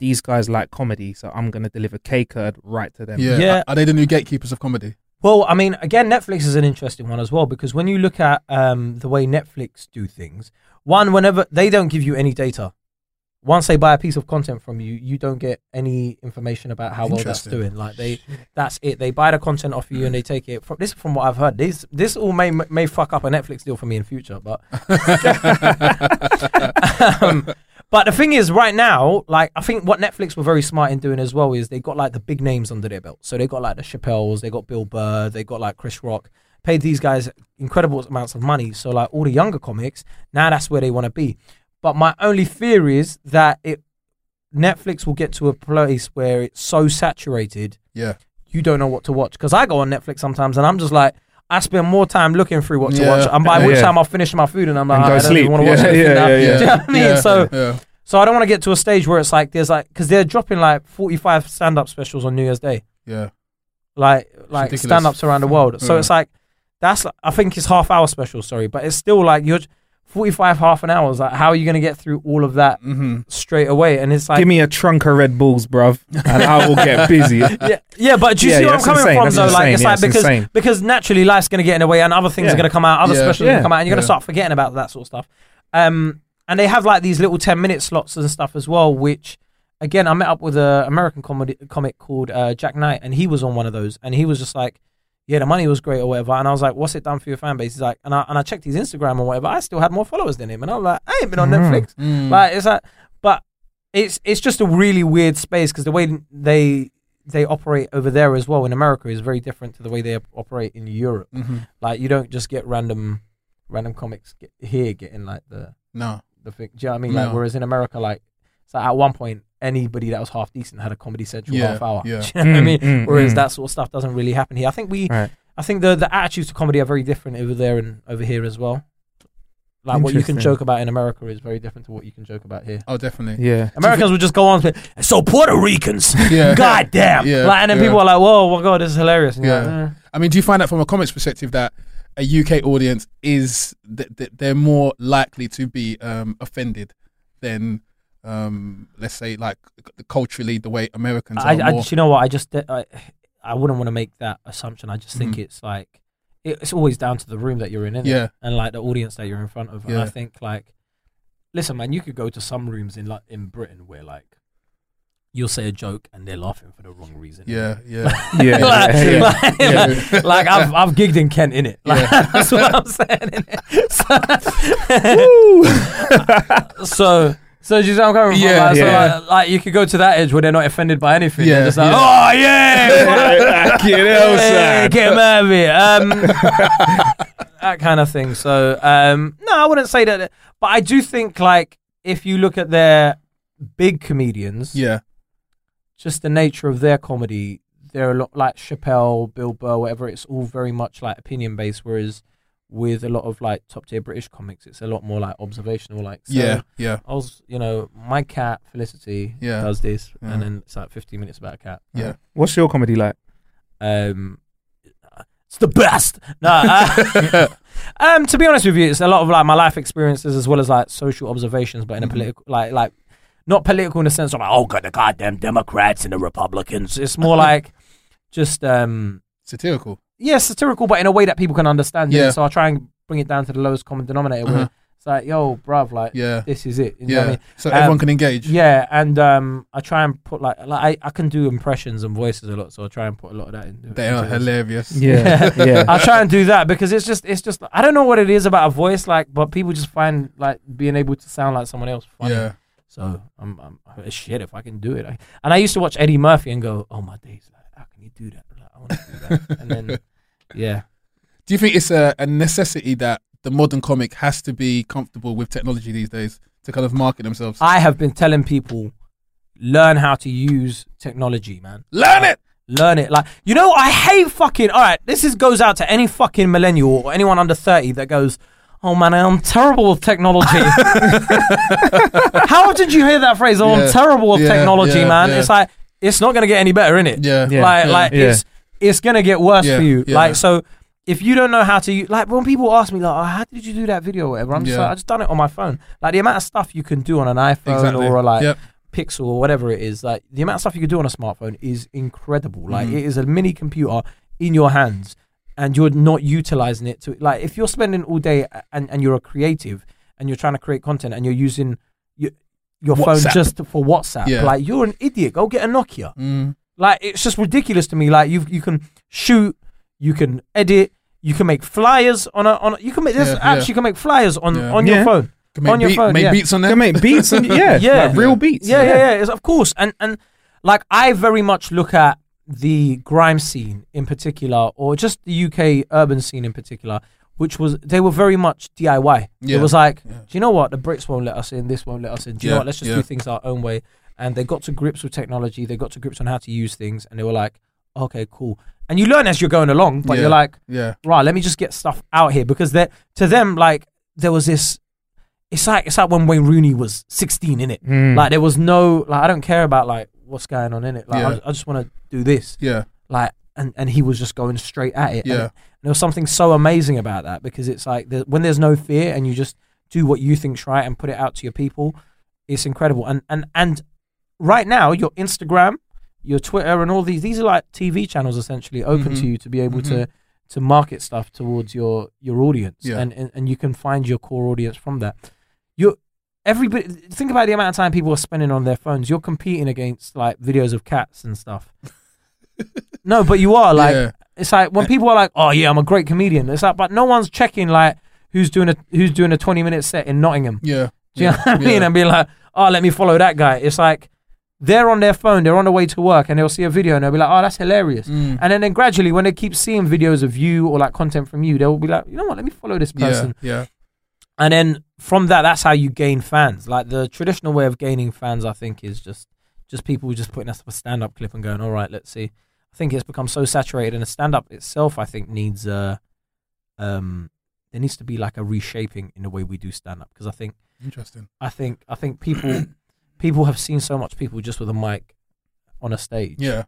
these guys like comedy, so I'm going to deliver Kae Kurd right to them. Yeah. Yeah. Are they the new gatekeepers of comedy? Well, I mean, again, Netflix is an interesting one as well because when you look at um, the way Netflix do things, one, whenever they don't give you any data. Once they buy a piece of content from you, you don't get any information about how well that's doing. Like they, that's it. They buy the content off you and they take it. From, this is from what I've heard. This this all may may fuck up a Netflix deal for me in future, but um, but the thing is, right now, like I think what Netflix were very smart in doing as well is they got like the big names under their belt. So they got like the Chappelles, they got Bill Burr, they got like Chris Rock. Paid these guys incredible amounts of money. So like all the younger comics, now that's where they want to be. But my only fear is that it Netflix will get to a place where it's so saturated Yeah. you don't know what to watch. Because I go on Netflix sometimes and I'm just like, I spend more time looking through what to Yeah. watch, and by which Yeah. time I'll finish my food and I'm like, And ah, I don't sleep. even want to watch Yeah, anything yeah, now. yeah, Do you know what I mean? Yeah. So, so I don't want to get to a stage where it's like there's like because they're dropping like 45 stand-up specials on New Year's Day, Yeah. like like ridiculous. stand-ups around the world. So it's like that's I think it's half hour special, sorry, but it's still like you're 45 half an hour. Like how are you going to get through all of that hmm straight away? And it's like Give me a trunk of Red Bulls, bruv, and I will get busy. yeah, yeah, but do you Yeah, see yeah, where I'm coming insane, from that's though? Like it's yeah, like because insane. because naturally life's going to get in the way and other things are going to come out, other specials are going to come out, and you're going to start forgetting about that sort of stuff. Um, and they have like these little 10 minute slots and stuff as well, which again I met up with a American comedy comic called uh, Jack Knight, and he was on one of those, and he was just like. Yeah, the money was great or whatever, and I was like, "What's it done for your fan base?" He's like, and I and I checked his Instagram or whatever. I still had more followers than him, and I was like, "I ain't been on Mm. Netflix." Mm. Like it's like, but it's it's just a really weird space because the way they they operate over there as well in America is very different to the way they operate in Europe. Mhm. Like you don't just get random random comics get, here getting like the No. the thing. Do you know what I mean? Like whereas in America, like so at one point anybody that was half decent had a Comedy Central Yeah, half hour. yeah. You know what I Mm, mean? mm, whereas mm. that sort of stuff doesn't really happen here. I think we, Right. I think the the attitudes to comedy are very different over there and over here as well. Like what you can joke about in America is very different to what you can joke about here. Oh, definitely. Yeah. Americans would just go on, and say, so Puerto Ricans, Yeah. god damn, Yeah, like, and then yeah. people are like, whoa, my god, this is hilarious. And you're like, Yeah. "Eh." I mean, do you find that from a comics perspective that a UK audience is th- th- they're more likely to be um, offended than um, let's say like culturally the way Americans I, are I, more. you know what? I just I, I wouldn't want to make that assumption. I just think Mhm. it's like it's always down to the room that you're in, innit? Yeah. and like the audience that you're in front of. And I think like, listen, man, you could go to some rooms in like in Britain where like you'll say a joke and they're laughing for the wrong reason. yeah, yeah, Yeah. like, yeah. like, Yeah. like, I've I've gigged in Kent in it. Like, Yeah. that's what I'm saying. innit? So, so so you I'm coming from? Yeah, like, so yeah. like, like you could go to that edge where they're not offended by anything. Yeah, just like, yeah. oh yeah, Fucking hell, Hey, get him out of here. Um, that kind of thing. So, um, no, I wouldn't say that. But I do think, like, if you look at their big comedians, yeah, just the nature of their comedy, they're a lot like Chappelle, Bill Burr, whatever. It's all very much like opinion based. Whereas with a lot of like top tier British comics, it's a lot more like observational. Like, so yeah, yeah, I was, you know, my cat Felicity Yeah. does this, Yeah. and then it's like 15 minutes about a cat. yeah. What's your comedy like? Um, it's the best. No, uh, um, to be honest with you, it's a lot of like my life experiences as well as like social observations, but in a Mhm. political, like, like not political in the sense of like, oh god, the goddamn Democrats and the Republicans. It's more like just um, Satirical. Yeah, satirical, but in a way that people can understand. Yeah. Yeah. So I try and bring it down to the lowest common denominator. Where Uh-huh. it's like, yo, bruv, like Yeah, this is it. You know yeah. what I mean? So Um, everyone can engage. Yeah, and um, I try and put like, like I, I can do impressions and voices a lot, so I try and put a lot of that in. They are hilarious. Yeah. yeah. I try and do that because it's just it's just I don't know what it is about a voice like, but people just find like being able to sound like someone else funny. Yeah, So I'm, I'm shit if I can do it. I, and I used to watch Eddie Murphy and go, oh my days, like, how can you do that? Like, I want to do that. and then yeah, Do you think it's a, a necessity that the modern comic has to be comfortable with technology these days to kind of market themselves? I have been telling people learn how to use technology, man. Learn it. Learn it. Like, you know, I hate fucking. All right, this is goes out to any fucking millennial or anyone under 30 that goes, oh man, I'm terrible with technology. How did you hear that phrase? Oh, Yeah. I'm terrible with Yeah, technology, yeah, man. yeah. It's like, it's not going to get any better, innit? Yeah, Yeah. Like, yeah, like yeah. it's it's going to get worse Yeah, for you. yeah. Like, so if you don't know how to like, when people ask me, like, oh, how did you do that video or whatever, I'm just Yeah. like, I just done it on my phone. Like, the amount of stuff you can do on an iPhone exactly. or like, Yep. Pixel or whatever it is, like the amount of stuff you can do on a smartphone is incredible. Like Mhm. it is a mini computer in your hands, and you're not utilizing it to like if you're spending all day and, and you're a creative and you're trying to create content and you're using your your phone just for WhatsApp, Yeah. like you're an idiot. Go get a Nokia. Mm. Like it's just ridiculous to me. Like you you can shoot, you can edit, you can make flyers on a on. A, you can make there's Yeah, apps yeah. you can make flyers on Yeah. on your Yeah. phone. Can make, On your beat- phone, make yeah. beats on They there. make beats and yeah, Yeah. like real beats. Yeah, yeah, yeah. It's, of course, and and like I very much look at the grime scene in particular, or just the UK urban scene in particular, which was they were very much DIY. Yeah. It was like, Yeah. do you know what? The Brits won't let us in. This won't let us in. Do you Yeah, know what? Let's just yeah. do things our own way. And they got to grips with technology. They got to grips on how to use things, and they were like, okay, cool. And you learn as you're going along, but Yeah. you're like, Yeah, right, let me just get stuff out here because they to them like there was this. It's like it's like when Wayne Rooney was 16 in it. Mm. Like there was no like I don't care about like what's going on in it. Like Yeah. I, I just want to do this. yeah, Like and and he was just going straight at it. And yeah, it- there was something so amazing about that because it's like the, when there's no fear and you just do what you think's right and put it out to your people, it's incredible. And and and right now your Instagram, your Twitter, and all these these are like TV channels essentially open Mhm. to you to be able Mhm. to to market stuff towards your your audience, Yeah. and, and and you can find your core audience from that. You everybody think about the amount of time people are spending on their phones. You're competing against like videos of cats and stuff. no, but you are like yeah. it's like when people are like, "Oh yeah, I'm a great comedian." It's like, but no one's checking like who's doing a who's doing a 20 minute set in Nottingham. yeah. Do you know what I mean? Yeah. And being like, "Oh, let me follow that guy." It's like they're on their phone, they're on the way to work, and they'll see a video and they'll be like, "Oh, that's hilarious." Mm. And then, then gradually, when they keep seeing videos of you or like content from you, they'll be like, "You know what? Let me follow this person." yeah, And then from that, that's how you gain fans. Like the traditional way of gaining fans, I think, is just just people just putting us up a stand up clip and going, all right, let's see. I think it's become so saturated, and a stand up itself, I think, needs a um, there needs to be like a reshaping in the way we do stand up because I think Interesting. I think I think people people have seen so much people just with a mic on a stage, Yeah.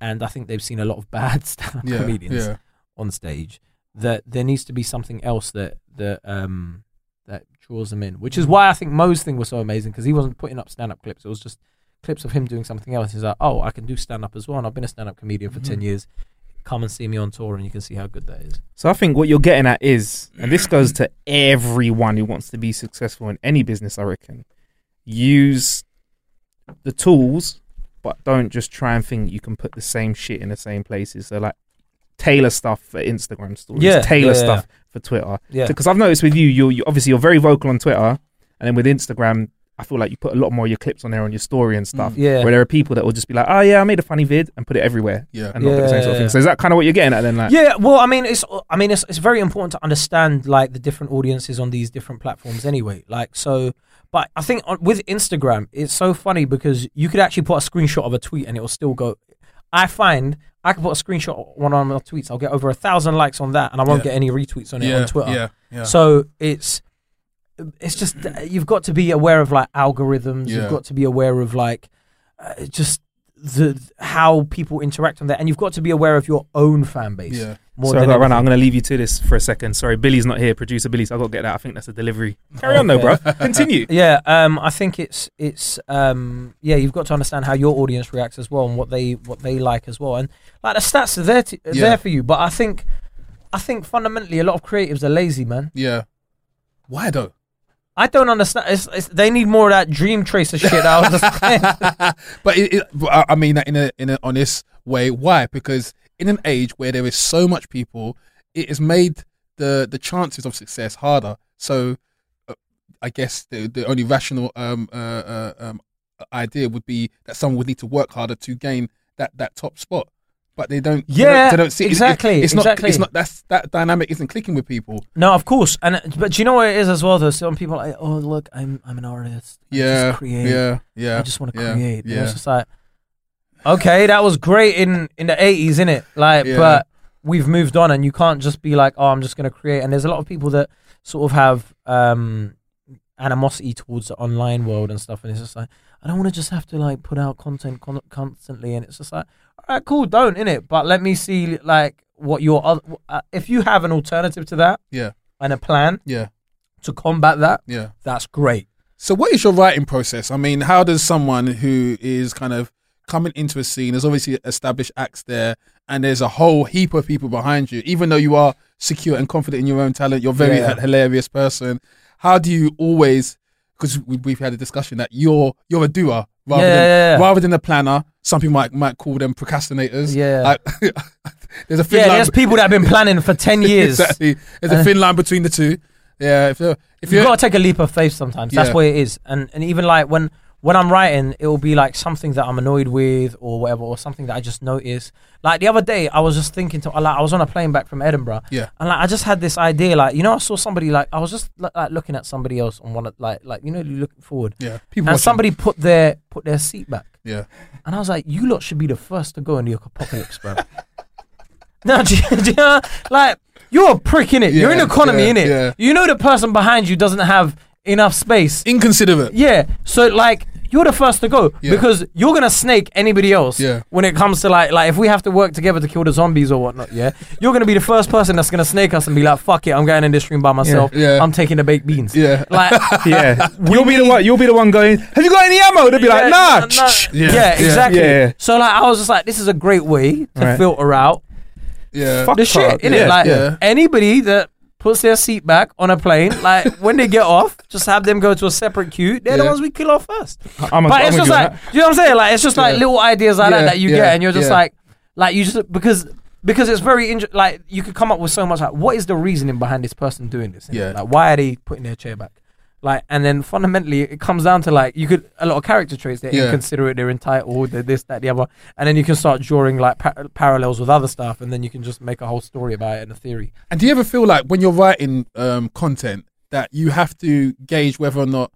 and I think they've seen a lot of bad stand up Yeah. comedians Yeah. on stage that there needs to be something else that that um that draws them in which is why I think Mo's thing was so amazing because he wasn't putting up stand up clips it was just clips of him doing something else he's like oh I can do stand up as well and I've been a stand up comedian for 10 years come and see me on tour and you can see how good that is So I think what you're getting at is, and this goes to everyone who wants to be successful in any business, I reckon, use the tools, but don't just try and think you can put the same shit in the same places. So like tailor stuff for Instagram stories, Yeah, tailor yeah, yeah, stuff for Twitter. yeah Because I've noticed with you, you're, you obviously you're very vocal on Twitter, and then with Instagram, I feel like you put a lot more of your clips on there on your story and stuff. Mm, yeah Where there are people that will just be like, "Oh yeah, I made a funny vid," and put it everywhere, Yeah. and not put the same sort of Yeah. thing. So is that kind of what you're getting at then? Like, Yeah, well, I mean, it's I mean, it's it's very important to understand like the different audiences on these different platforms. Anyway, like so, but I think with Instagram, it's so funny because you could actually put a screenshot of a tweet and it will still go. I find I can put a screenshot of one of my tweets. I'll get over a thousand likes on that, and I won't Yeah. get any retweets on it Yeah. on Twitter. Yeah. Yeah. So it's it's just you've got to be aware of like algorithms. Yeah. You've got to be aware of like uh, just the how people interact on that, and you've got to be aware of your own fan base. yeah. More Sorry, I than got to run out. anything. I'm going to leave you to this for a second. Sorry, Billy's not here. Producer Billy, so I got to get that. I think that's a delivery. Carry on, though, bro. Continue. Yeah, um, I think it's it's um, yeah, you've got to understand how your audience reacts as well and what they what they like as well, and like the stats are there to, Yeah. there for you. But I think I think fundamentally a lot of creatives are lazy, man. Yeah. Why though? I don't understand. It's, it's, they need more of that dream tracer shit. I saying. but it, it, I mean that in a in an honest way. Why? Because in an age where there is so much people, it has made the the chances of success harder. So, uh, I guess the the only rational um, uh, uh, um, idea would be that someone would need to work harder to gain that that top spot. But they don't. they Yeah, don't, they don't see exactly, it's not. exactly. It's not. That's that dynamic isn't clicking with people. no, of course, and but do you know what it is as well? Though some people like, oh look, I'm I'm an artist. I Yeah. just create. Yeah. Yeah. I just want to yeah, create. And Yeah. it's just like, okay, that was great in in the eighties, isn't it? Like, Yeah. but we've moved on, and you can't just be like, oh, I'm just gonna create. And there's a lot of people that sort of have um animosity towards the online world and stuff, and it's just like, I don't want to just have to like put out content con- constantly, and it's just like, all right, cool, don't in it, But let me see like what your other, uh, if you have an alternative to that Yeah. and a plan Yeah. to combat that, Yeah. that's great. So, what is your writing process? I mean, how does someone who is kind of coming into a scene, there's obviously established acts there, and there's a whole heap of people behind you, even though you are secure and confident in your own talent, you're a very Yeah. hilarious person. How do you always? Because we've had a discussion that you're you're a doer rather Yeah, than yeah, yeah. rather than a planner. Some people might might call them procrastinators. Yeah. There's a thin Yeah, line there's people that have been planning for ten years. exactly. There's a Uh, thin line between the two. Yeah, if if You've got to take a leap of faith sometimes. That's what it is. And and even like when when I'm writing, it will be like something that I'm annoyed with or whatever, or something that I just noticed. Like the other day, I was just thinking to like I was on a plane back from Edinburgh, yeah, and like I just had this idea, like you know, I saw somebody like I was just like, like looking at somebody else on one of like like you know, looking forward, yeah, people and watching. somebody put their put their seat back, yeah, and I was like, you lot should be the first to go in the apocalypse, bro. no, do you, do you know, like you're a prick in it. you're in economy yeah, in it. yeah. You know the person behind you doesn't have enough space. inconsiderate. Yeah, so like you're the first to go Yeah. because you're gonna snake anybody else. Yeah. When it comes to like like if we have to work together to kill the zombies or whatnot, yeah, you're gonna be the first person that's gonna snake us and be like, "Fuck it, I'm going in this stream by myself. Yeah. I'm taking the baked beans." Yeah. Like Yeah, you'll be the one. You'll be the one going. Have you got any ammo? They'll be like, Yeah, Nah. no, no. shh, shh." Yeah, Yeah, exactly. yeah. So like I was just like, this is a great way to Right. filter out Yeah. Fuck the shit, hard, innit? yeah, like yeah. anybody that puts their seat back on a plane, like when they get off, just have them go to a separate queue. They're the Yeah. ones we kill off first. I'm, a, But I'm it's with just you on like, that. you know what I'm saying? Like it's just like Yeah. little ideas like Yeah, that that you yeah, get, and you're just yeah. like, like you just because because it's very inter- like you could come up with so much like what is the reasoning behind this person doing this? innit? Yeah. like why are they putting their chair back? Like and then fundamentally it comes down to like you could a lot of character traits. They're Yeah. inconsiderate. They're entitled. They're this, that, the other, and then you can start drawing like pa- parallels with other stuff, and then you can just make a whole story about it and a theory. And do you ever feel like when you're writing um, content that you have to gauge whether or not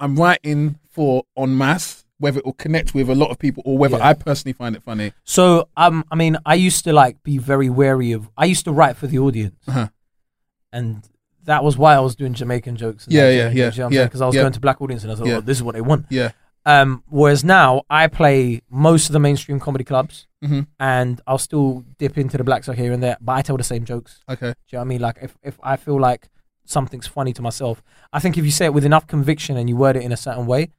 I'm writing for on mass, whether it will connect with a lot of people, or whether Yeah. I personally find it funny. So um, I mean, I used to like be very wary of. I used to write for the audience, Uh-huh. and that was why I was doing Jamaican jokes. And Yeah, yeah, yeah, jokes, you know yeah. Because I was yeah. going to black audience, and I thought, Yeah. oh, this is what they want. Yeah. Um, whereas now I play most of the mainstream comedy clubs, Mhm. and I'll still dip into the black side here and there, but I tell the same jokes. Okay. Do you know what I mean? Like if, if I feel like something's funny to myself, I think if you say it with enough conviction and you word it in a certain way,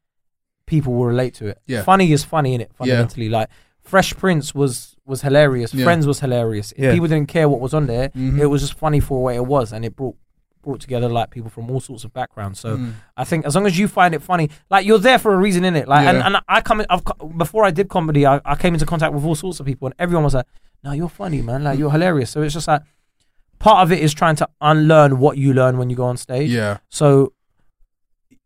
people will relate to it. Yeah. Funny is funny in it fundamentally. Like Fresh Prince was was hilarious. Yeah. Friends was hilarious. Yeah. People didn't care what was on there. Mhm. It was just funny for what it was, and it brought brought together like people from all sorts of backgrounds. So Mm. I think as long as you find it funny, like you're there for a reason in it. Like and, Yeah. and I come in, I've before I did comedy, I, I came into contact with all sorts of people, and everyone was like, "No, you're funny, man. Like you're hilarious." So it's just like part of it is trying to unlearn what you learn when you go on stage. Yeah. So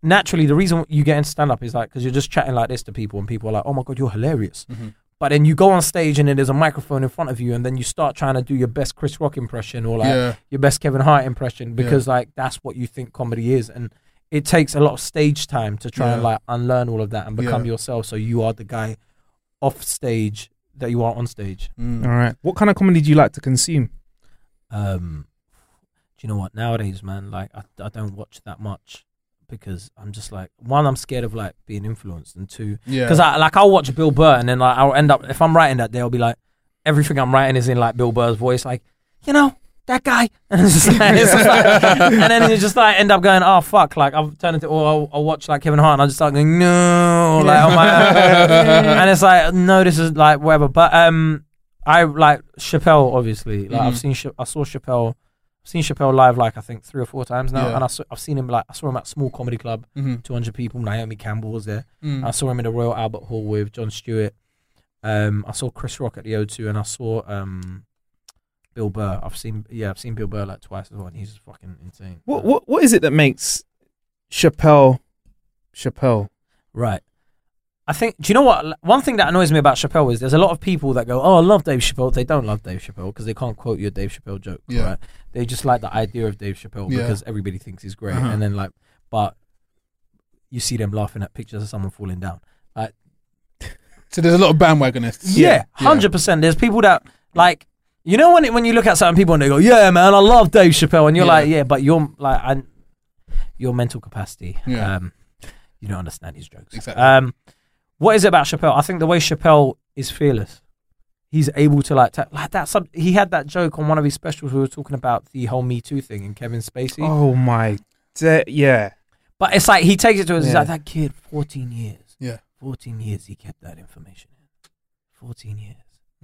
naturally, the reason you get into stand up is like because you're just chatting like this to people, and people are like, "Oh my god, you're hilarious." Mhm. But then you go on stage and then there's a microphone in front of you, and then you start trying to do your best Chris Rock impression or like yeah. your best Kevin Hart impression because like that's what you think comedy is, and it takes a lot of stage time to try and like unlearn all of that and become Yeah. yourself. So you are the guy off stage that you are on stage. Mm. All right. What kind of comedy do you like to consume? Um, do you know what? Nowadays, man, like I, I don't watch that much because I'm just like one, I'm scared of like being influenced, and two, Yeah. because I like I'll watch Bill Burr and then like I'll end up if I'm writing that day, I'll be like everything I'm writing is in like Bill Burr's voice, like you know that guy, and it's just like, it's just like and then you just like end up going, oh fuck, like I've turned into, or I'll, I'll watch like Kevin Hart and I just start going no, like my, and it's like no, this is like whatever, but um, I like Chappelle obviously, like I've Mhm. seen I saw Chappelle. I've Seen Chappelle live like I think three or four times now, Yeah. and I saw, I've seen him like I saw him at Small Comedy Club, Mhm. 200 people. Naomi Campbell was there. Mm. I saw him in the Royal Albert Hall with Jon Stewart. Um, I saw Chris Rock at the O2, and I saw um, Bill Burr. I've seen yeah, I've seen Bill Burr like twice as well, and he's just fucking insane. What what what is it that makes Chappelle Chappelle? Right. I think. Do you know what? One thing that annoys me about Chappelle is there's a lot of people that go, "Oh, I love Dave Chappelle." They don't love Dave Chappelle because they can't quote you a Dave Chappelle joke. Yeah. Right. They just like the idea of Dave Chappelle Yeah. because everybody thinks he's great, Uh-huh. and then like, but you see them laughing at pictures of someone falling down. So there's a lot of bandwagonists. Yeah, hundred percent. There's people that like you know when it, when you look at certain people and they go, "Yeah, man, I love Dave Chappelle," and you're Yeah. like, "Yeah, but you're like, I, your mental capacity, Yeah. um, you don't understand his jokes." Exactly. Um, what is it about Chappelle? I think the way Chappelle is fearless. He's able to like ta- like that. Sub- he had that joke on one of his specials. We were talking about the whole Me Too thing and Kevin Spacey. Oh my, de- yeah. But it's like he takes it to us. He's Yeah. like that kid, fourteen years. Yeah. fourteen years he kept that information in. Fourteen years,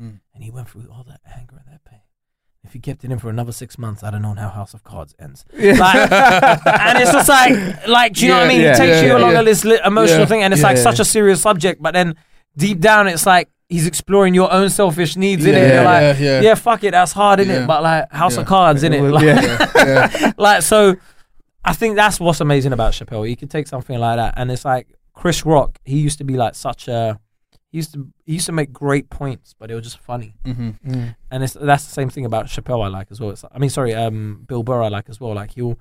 Mm. and he went through all that anger and that pain. If he kept it in for another six months, I'd have known how House of Cards ends. Like, and it's just like, like, do you know what I mean? yeah, it takes yeah, you along yeah. a this emotional Yeah, thing, and it's yeah, like yeah. such a serious subject. But then deep down, it's like he's exploring your own selfish needs in it. Yeah, like, yeah, yeah, yeah. fuck it, that's hard in Yeah. it. But like House Yeah. of Cards in it. Like, yeah. yeah, yeah. like so I think that's what's amazing about Chappelle. He could take something like that and it's like Chris Rock, he used to be like such a he used to he used to make great points, but it was just funny. hmm And it's that's the same thing about Chappelle I like as well. It's I mean sorry, um Bill Burr I like as well. Like he'll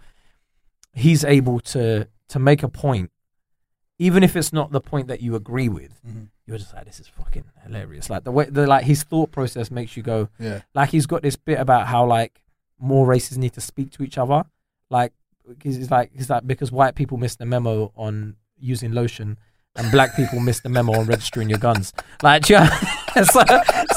he's able to to make a point even if it's not the point that you agree with. Mhm. You're just like this is fucking hilarious. Like the way the like his thought process makes you go Yeah. like he's got this bit about how like more races need to speak to each other. Like he's he's like he's like because white people missed the memo on using lotion and black people missed the memo on registering your guns. Like you know- so,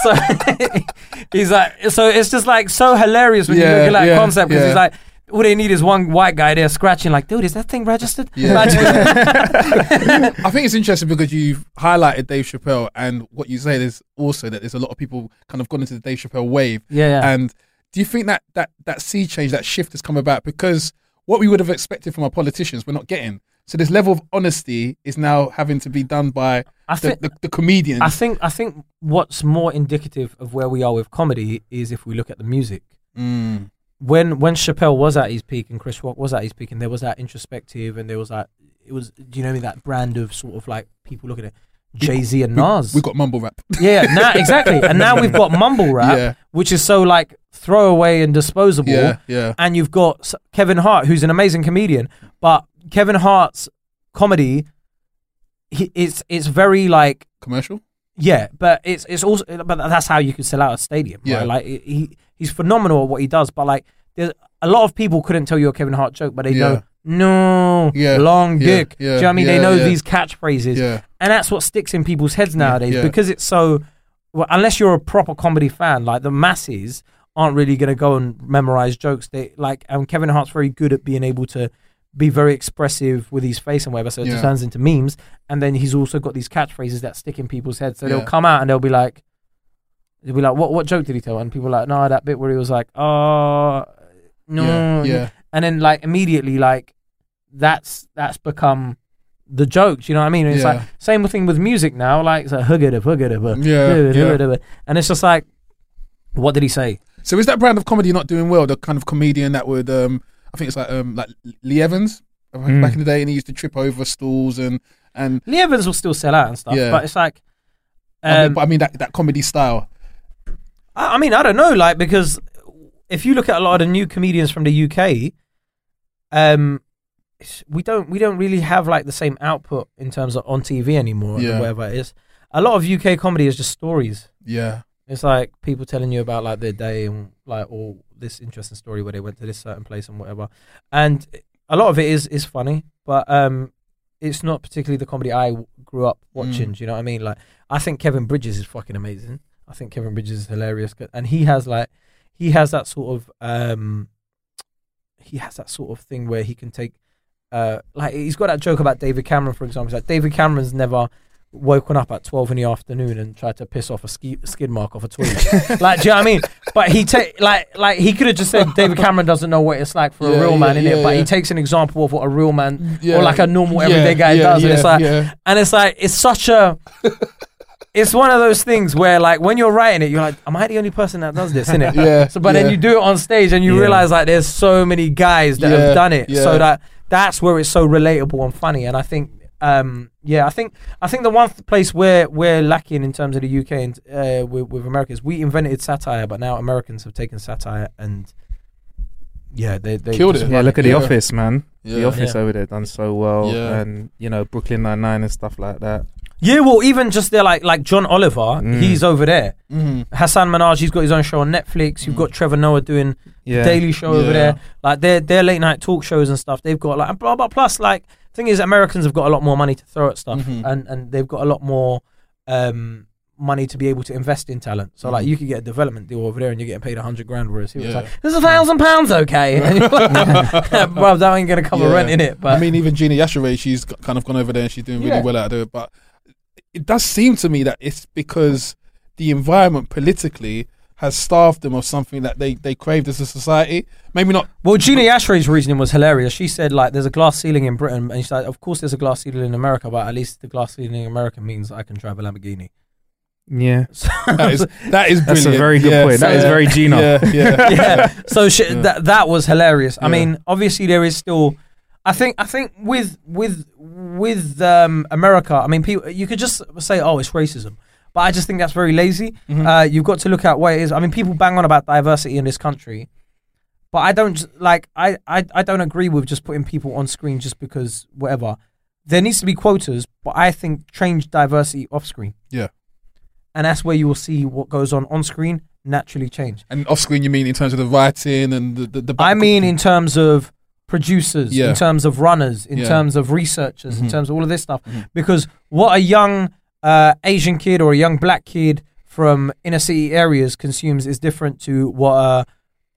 so he's like so it's just like so hilarious when you look at that yeah, concept because yeah. he's like all they need is one white guy there scratching like dude is that thing registered? Yeah. I think it's interesting because you've highlighted Dave Chappelle, and what you said is also that there's a lot of people kind of gone into the Dave Chappelle wave. yeah, yeah. And do you think that that that sea change, that shift, has come about because what we would have expected from our politicians, we're not getting. So this level of honesty is now having to be done by I the, think the, the comedians. I think I think what's more indicative of where we are with comedy is if we look at the music. Mm. when when Chappelle was at his peak and Chris Rock was at his peak, and there was that introspective, and there was that it was. Do you know I mean? That brand of sort of like people looking at Jay Z and We- Nas. We have got mumble rap. yeah, now exactly, and now we've got mumble rap, Yeah. which is so like throwaway and disposable. Yeah, yeah. And you've got Kevin Hart, who's an amazing comedian, but Kevin Hart's comedy, he, it's it's very like Commercial. yeah, but it's it's also but that's how you can sell out a stadium. Yeah. right? like he he's phenomenal at what he does. But like, there's a lot of people couldn't tell you a Kevin Hart joke, but they Yeah. know no Yeah, long yeah, dick. yeah, Do you know what I mean? they know these catchphrases, Yeah. and that's what sticks in people's heads nowadays because it's so. Well, unless you're a proper comedy fan, like the masses aren't really going to go and memorize jokes. They like, and Kevin Hart's very good at being able to be very expressive with his face and whatever. So it Yeah. turns into memes. And then he's also got these catchphrases that stick in people's heads. So Yeah. they'll come out and they'll be like, they'll be like, what what joke did he tell? And people are like, no, that bit where he was like, oh, no, Yeah, yeah. and then like immediately like that's that's become the joke. Do you know what I mean? And it's like same thing with music now. Like it's a huggada huggada Yeah, yeah. and it's just like, what did he say? So is that brand of comedy not doing well? The kind of comedian that would, um, I think it's like um, like Lee Evans Mm. back in the day, and he used to trip over stools and and. Lee Evans will still sell out and stuff, Yeah. but it's like, I mean, um, but I mean that that comedy style. I, I mean, I don't know, like because if you look at a lot of the new comedians from the UK, um, we don't we don't really have like the same output in terms of on TV anymore Yeah. or whatever it is. A lot of UK comedy is just stories. Yeah, It's like people telling you about like their day and like or this interesting story where they went to this certain place and whatever. And a lot of it is is funny, but um, it's not particularly the comedy I w- grew up watching. Do you know what I mean? Like I think Kevin Bridges is fucking amazing. I think Kevin Bridges is hilarious, and he has like he has that sort of um, he has that sort of thing where he can take uh, like he's got that joke about David Cameron, for example. It's like David Cameron's never woken up at 12 in the afternoon and tried to piss off a ski, skid mark off a twig. like, do you know what I mean? But he take like like he could have just said David Cameron doesn't know what it's like for Yeah, a real yeah, man in it, yeah, but he takes an example of what a real man or like a normal everyday guy does, and it's like and it's like it's such a it's one of those things where like when you're writing it, you're like, am I the only person that does this? Innit? Yeah, So, but then you do it on stage and you realize like there's so many guys that have done it, yeah. so that that's where it's so relatable and funny. And I think, um, yeah, I think I think the one th- place where we're lacking in terms of the UK and uh, with, with America is we invented satire, but now Americans have taken satire and yeah, they they Killed just it. Yeah, run look at Yeah. The Office, man. The Yeah. Office Yeah. over there done so well, Yeah. and you know Brooklyn Nine Nine and stuff like that. Yeah, well, even just there, like like John Oliver, Mm. he's over there. Mhm. Hasan Minhaj, he's got his own show on Netflix. You've got Trevor Noah doing Yeah, Daily Show over there. Like their their late night talk shows and stuff. They've got like blah blah. Plus, like thing is, Americans have got a lot more money to throw at stuff, Mhm. and and they've got a lot more um money to be able to invest in talent. So like Mhm. you could get a development deal over there, and you're getting paid a hundred grand, whereas here it's Yeah. like there's a thousand pounds, okay, bro, that ain't gonna cover Yeah. rent in it. But I mean, even Gina Yashere, she's kind of gone over there and she's doing really Yeah. well out of it. But it does seem to me that it's because the environment politically has starved them of something that they, they craved as a society. Maybe not. Well, Gina Yashere's reasoning was hilarious. She said, like, there's a glass ceiling in Britain, and she's like, of course there's a glass ceiling in America, but at least the glass ceiling in America means I can drive a Lamborghini. yeah. That is that is brilliant. That's a very good Yeah, point. That so- is very Gina. Yeah, yeah. yeah. So she, Yeah. that that was hilarious. I Yeah. mean, obviously there is still. I think I think with with with um, America, I mean, people you could just say, oh, it's racism. But I just think that's very lazy. Mhm. Uh, you've got to look at what it is. I mean, people bang on about diversity in this country, but I don't like. I, I I don't agree with just putting people on screen just because whatever. There needs to be quotas, but I think change diversity off screen. Yeah. and that's where you will see what goes on on screen naturally change. And off screen, you mean in terms of the writing and the the, the I mean, in terms of producers, Yeah. in terms of runners, in Yeah. terms of researchers, in Mhm. terms of all of this stuff. Mhm. Because what a young uh, Asian kid or a young black kid from inner city areas consumes is different to what a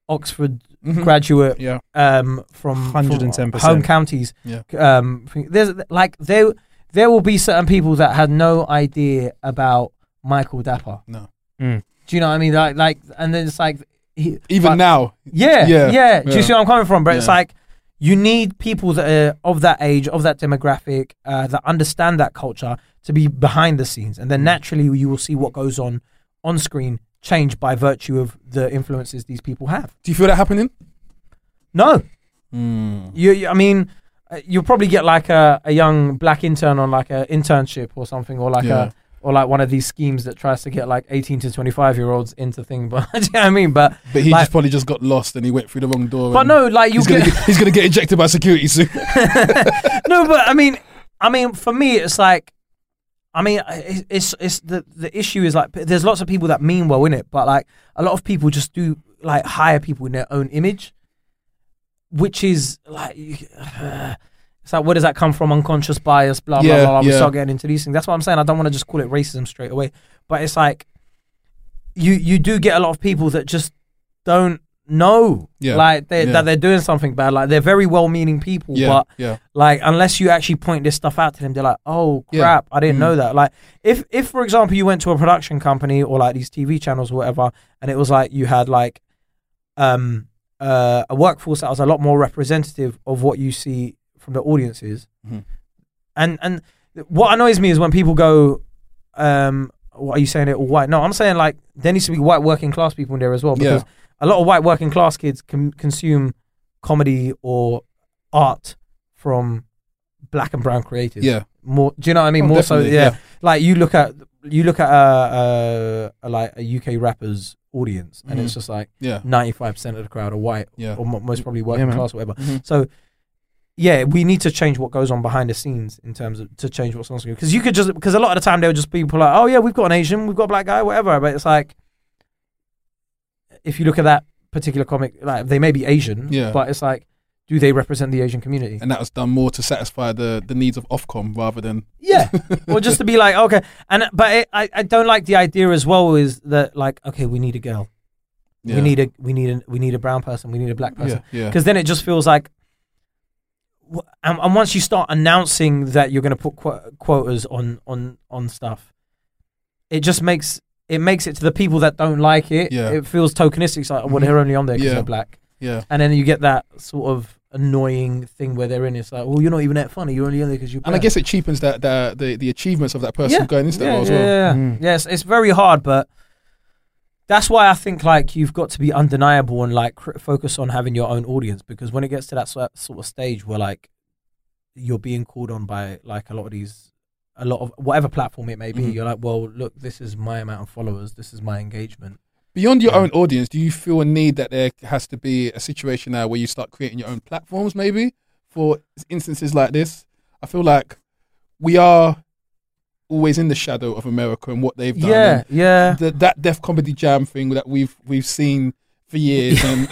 Oxford Mhm. graduate Yeah, um, from, from 110%. home counties. Yeah. Um, there's like there there will be certain people that had no idea about Michael Dapaah. no. Mm. Do you know what I mean? Like, like, and then it's like he, Even but- now, yeah, Yeah, yeah, Do yeah. you see where I'm coming from? But it's like you need people that are of that age, of that demographic, uh, that understand that culture to be behind the scenes, and then naturally you will see what goes on on screen change by virtue of the influences these people have. do you feel that happening? No, Mm. you, you I mean, uh, you'll probably get like a, a young black intern on like a internship or something, or like Yeah. a or like one of these schemes that tries to get like 18 to 25 year olds into thing. But do you know what I mean? But But he like- just probably just got lost and he went through the wrong door. but no, like you he's gonna get get, he's gonna get ejected by security soon. no, but I mean, I mean, for me, it's like, I mean, it's it's, it's the the issue is like, there's lots of people that mean well in it, but like a lot of people just do like hire people in their own image, which is like, it's like, where does that come from? Unconscious bias, blah blah Yeah, blah. blah. We yeah. start getting into these things. That's what I'm saying. I don't want to just call it racism straight away, but it's like, you you do get a lot of people that just don't know, Yeah, like they, yeah. that they're doing something bad. Like they're very well-meaning people, yeah, but yeah, like unless you actually point this stuff out to them, they're like, "Oh crap, I didn't Mm. know that." Like if if for example you went to a production company or like these TV channels or whatever, and it was like you had like um uh, a workforce that was a lot more representative of what you see from the audiences, Mhm. and and what annoys me is when people go, um, "What are you saying? It all white?" No, I'm saying like there needs to be white working class people in there as well because Yeah. A lot of white working class kids can consume comedy or art from black and brown creators. yeah. More, do you know what I mean? Oh, More so, yeah. yeah. Like you look at you look at a, a, a like a UK rappers audience, and it's Mhm. just like Yeah, ninety five percent of the crowd are white, yeah. or mo- most probably working man. class, or whatever. Mhm. So. Yeah, we need to change what goes on behind the scenes in terms of to change what's on screen. Because you could just because a lot of the time they'll just be people like, oh yeah, we've got an Asian, we've got a black guy, whatever. But it's like, if you look at that particular comic, like they may be Asian, Yeah. but it's like, do they represent the Asian community? And that was done more to satisfy the, the needs of Ofcom rather than Yeah, or just to be like, okay, and but it, I I don't like the idea as well is that like, okay, we need a girl, yeah. we need a we need a we need a brown person, we need a black person, yeah, yeah. because then it just feels like. And, and once you start announcing that you're going to put qu- quotas on on on stuff, it just makes it makes it to the people that don't like it. Yeah. It feels tokenistic. It's like, well, Mhm. they're only on there because Yeah. they're black, yeah. and then you get that sort of annoying thing where they're in. It's like, well, you're not even that funny. You're only on there because you're. And I guess it cheapens that, that the the achievements of that person Yeah. going into that yeah, role as well. yeah, Mm. Yes, it's very hard, but that's why I think like you've got to be undeniable and like cr- focus on having your own audience because when it gets to that sort of stage where like you're being called on by like a lot of these, a lot of whatever platform it may be, Mhm. you're like, well, look, this is my amount of followers, this is my engagement. Beyond your Yeah. own audience, do you feel a need that there has to be a situation now where you start creating your own platforms, maybe for instances like this? I feel like we are always in the shadow of America and what they've done. Yeah, yeah. the, that Def Comedy Jam thing that we've we've seen for years, and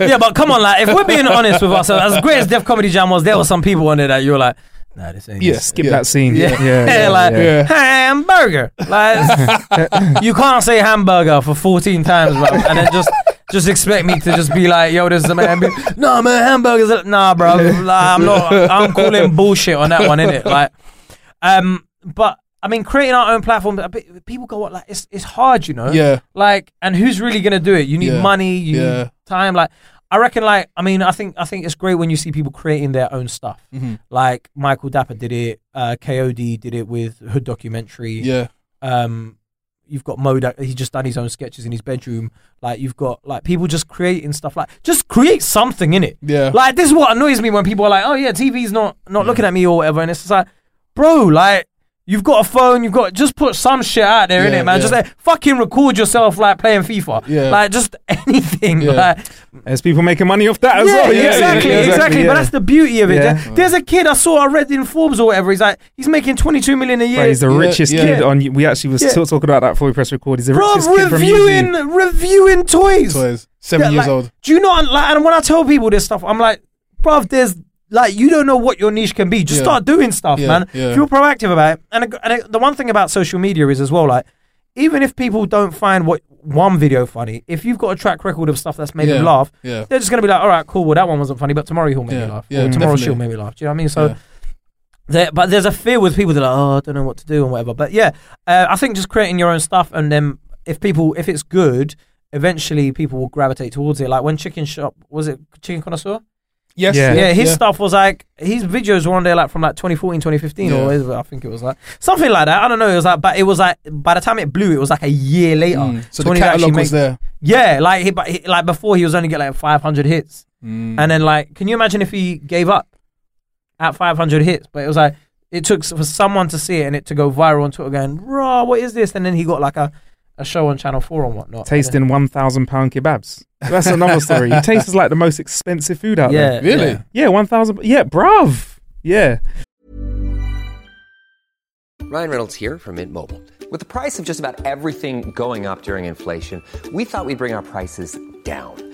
yeah, but come on, like if we're being honest with ourselves, as great as Def Comedy Jam was, there were some people on there that you're like, nah, this ain't. Yeah, it." Skip Yeah. that scene. Yeah. yeah, yeah, like yeah. Yeah. hamburger. Like you can't say hamburger for 14 times, bro, and then just just expect me to just be like, yo, this is a man. No, man, hamburgers. are-" Nah, bro. Like, I'm not. I'm calling bullshit on that one, innit? Like, um, but I mean, creating our own platform. a bit- People go, what? Like, it's it's hard, you know. yeah, Like, and who's really gonna do it? You need Yeah. money. You Yeah. need time. Like, I reckon. Like, I mean, I think I think it's great when you see people creating their own stuff. Mhm. Like Michael Dapaah did it. Uh, Kayode did it with Hood documentary. yeah, Um, you've got Modak. He just done his own sketches in his bedroom. Like you've got like people just creating stuff. Like just create something in it. yeah. Like this is what annoys me when people are like, "Oh yeah, TV's not not Yeah. looking at me or whatever," and it's just like, bro, like. You've got a phone. You've got just put some shit out there in Yeah, it, man. yeah. Just like fucking record yourself like playing FIFA. Yeah. Like just anything. Yeah. Like There's people making money off that as yeah, well. Yeah, exactly, yeah, exactly. But that's the beauty of it. Yeah. There- There's a kid I saw I read in Forbes or whatever. He's like, he's making 22 million a year. He's the Yeah, richest yeah. kid on. We actually was Yeah. still talking about that before we press record. He's the Bro, richest kid from reviewing reviewing toys. Toys, seven Yeah, years like, old. Do you know? Like, and when I tell people this stuff, I'm like, bruv, there's like you don't know what your niche can be. Just Yeah. start doing stuff, Yeah, man. yeah. If you're proactive about it, and, and the one thing about social media is as well, like even if people don't find what one video funny, if you've got a track record of stuff that's made them laugh, Yeah, they're just gonna be like, all right, cool. Well, that one wasn't funny, but tomorrow he'll make me laugh. yeah, or tomorrow definitely. she'll make me laugh. Do you know what I mean? So. There, but there's a fear with people that are like, oh, I don't know what to do and whatever. But yeah, uh, I think just creating your own stuff and then if people, if it's good, eventually people will gravitate towards it. Like when Chicken Shop, was it Chicken Connoisseur? Yes, Yeah. Yeah, his stuff was like, his videos were on there like from like 2014, 2015 or Yeah. whatever, I think it was like. Something like that. I don't know. It was like, but it was like, by the time it blew, it was like a year later. Mm. So So the catalog was make- there. Yeah, like he, but he, like before he was only getting like 500 hits. Mm. And then like, can you imagine if he gave up at 500 hits? But it was like, it took for someone to see it and it to go viral on Twitter, going, "Raw, what is this?" And then he got like a, a show on Channel Four and whatnot. Tasting one thousand pound kebabs. That's another story. He tastes like the most expensive food out yeah, there. Really? yeah. Yeah, one thousand. Yeah, bruv. Yeah. Ryan Reynolds here from Mint Mobile. With the price of just about everything going up during inflation, we thought we'd bring our prices down.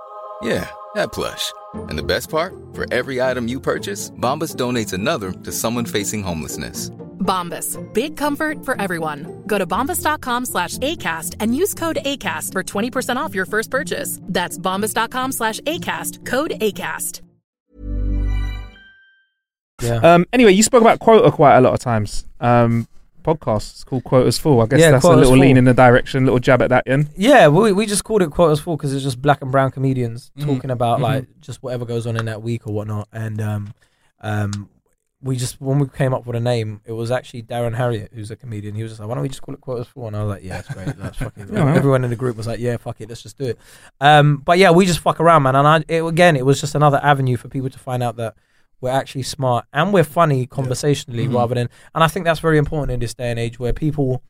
Yeah, that plush. And the best part? For every item you purchase, Bombas donates another to someone facing homelessness. Bombas. Big comfort for everyone. Go to bombas.com slash ACAST and use code ACAST for 20% off your first purchase. That's bombas.com slash ACAST. Code ACAST. Yeah. Um. Anyway, you spoke about quota quite a lot of times. Um. Podcast. It's called Quotas Full. I guess Yeah, that's a little lean in the direction, a little jab at that end. Yeah, we we just called it quotas full because it's just black and brown comedians Mhm. talking about Mhm. like just whatever goes on in that week or whatnot. And um, um, we just when we came up with a name, it was actually Darren Harriott, who's a comedian. He was just like, "Why don't we just call it quotas full?" And I was like, "Yeah, it's great. That's fucking." Man. Everyone in the group was like, "Yeah, fuck it, let's just do it." Um, but yeah, we just fuck around, man. And I, it, again, it was just another avenue for people to find out that we're actually smart and we're funny conversationally Mhm. rather than. And I think that's very important in this day and age where people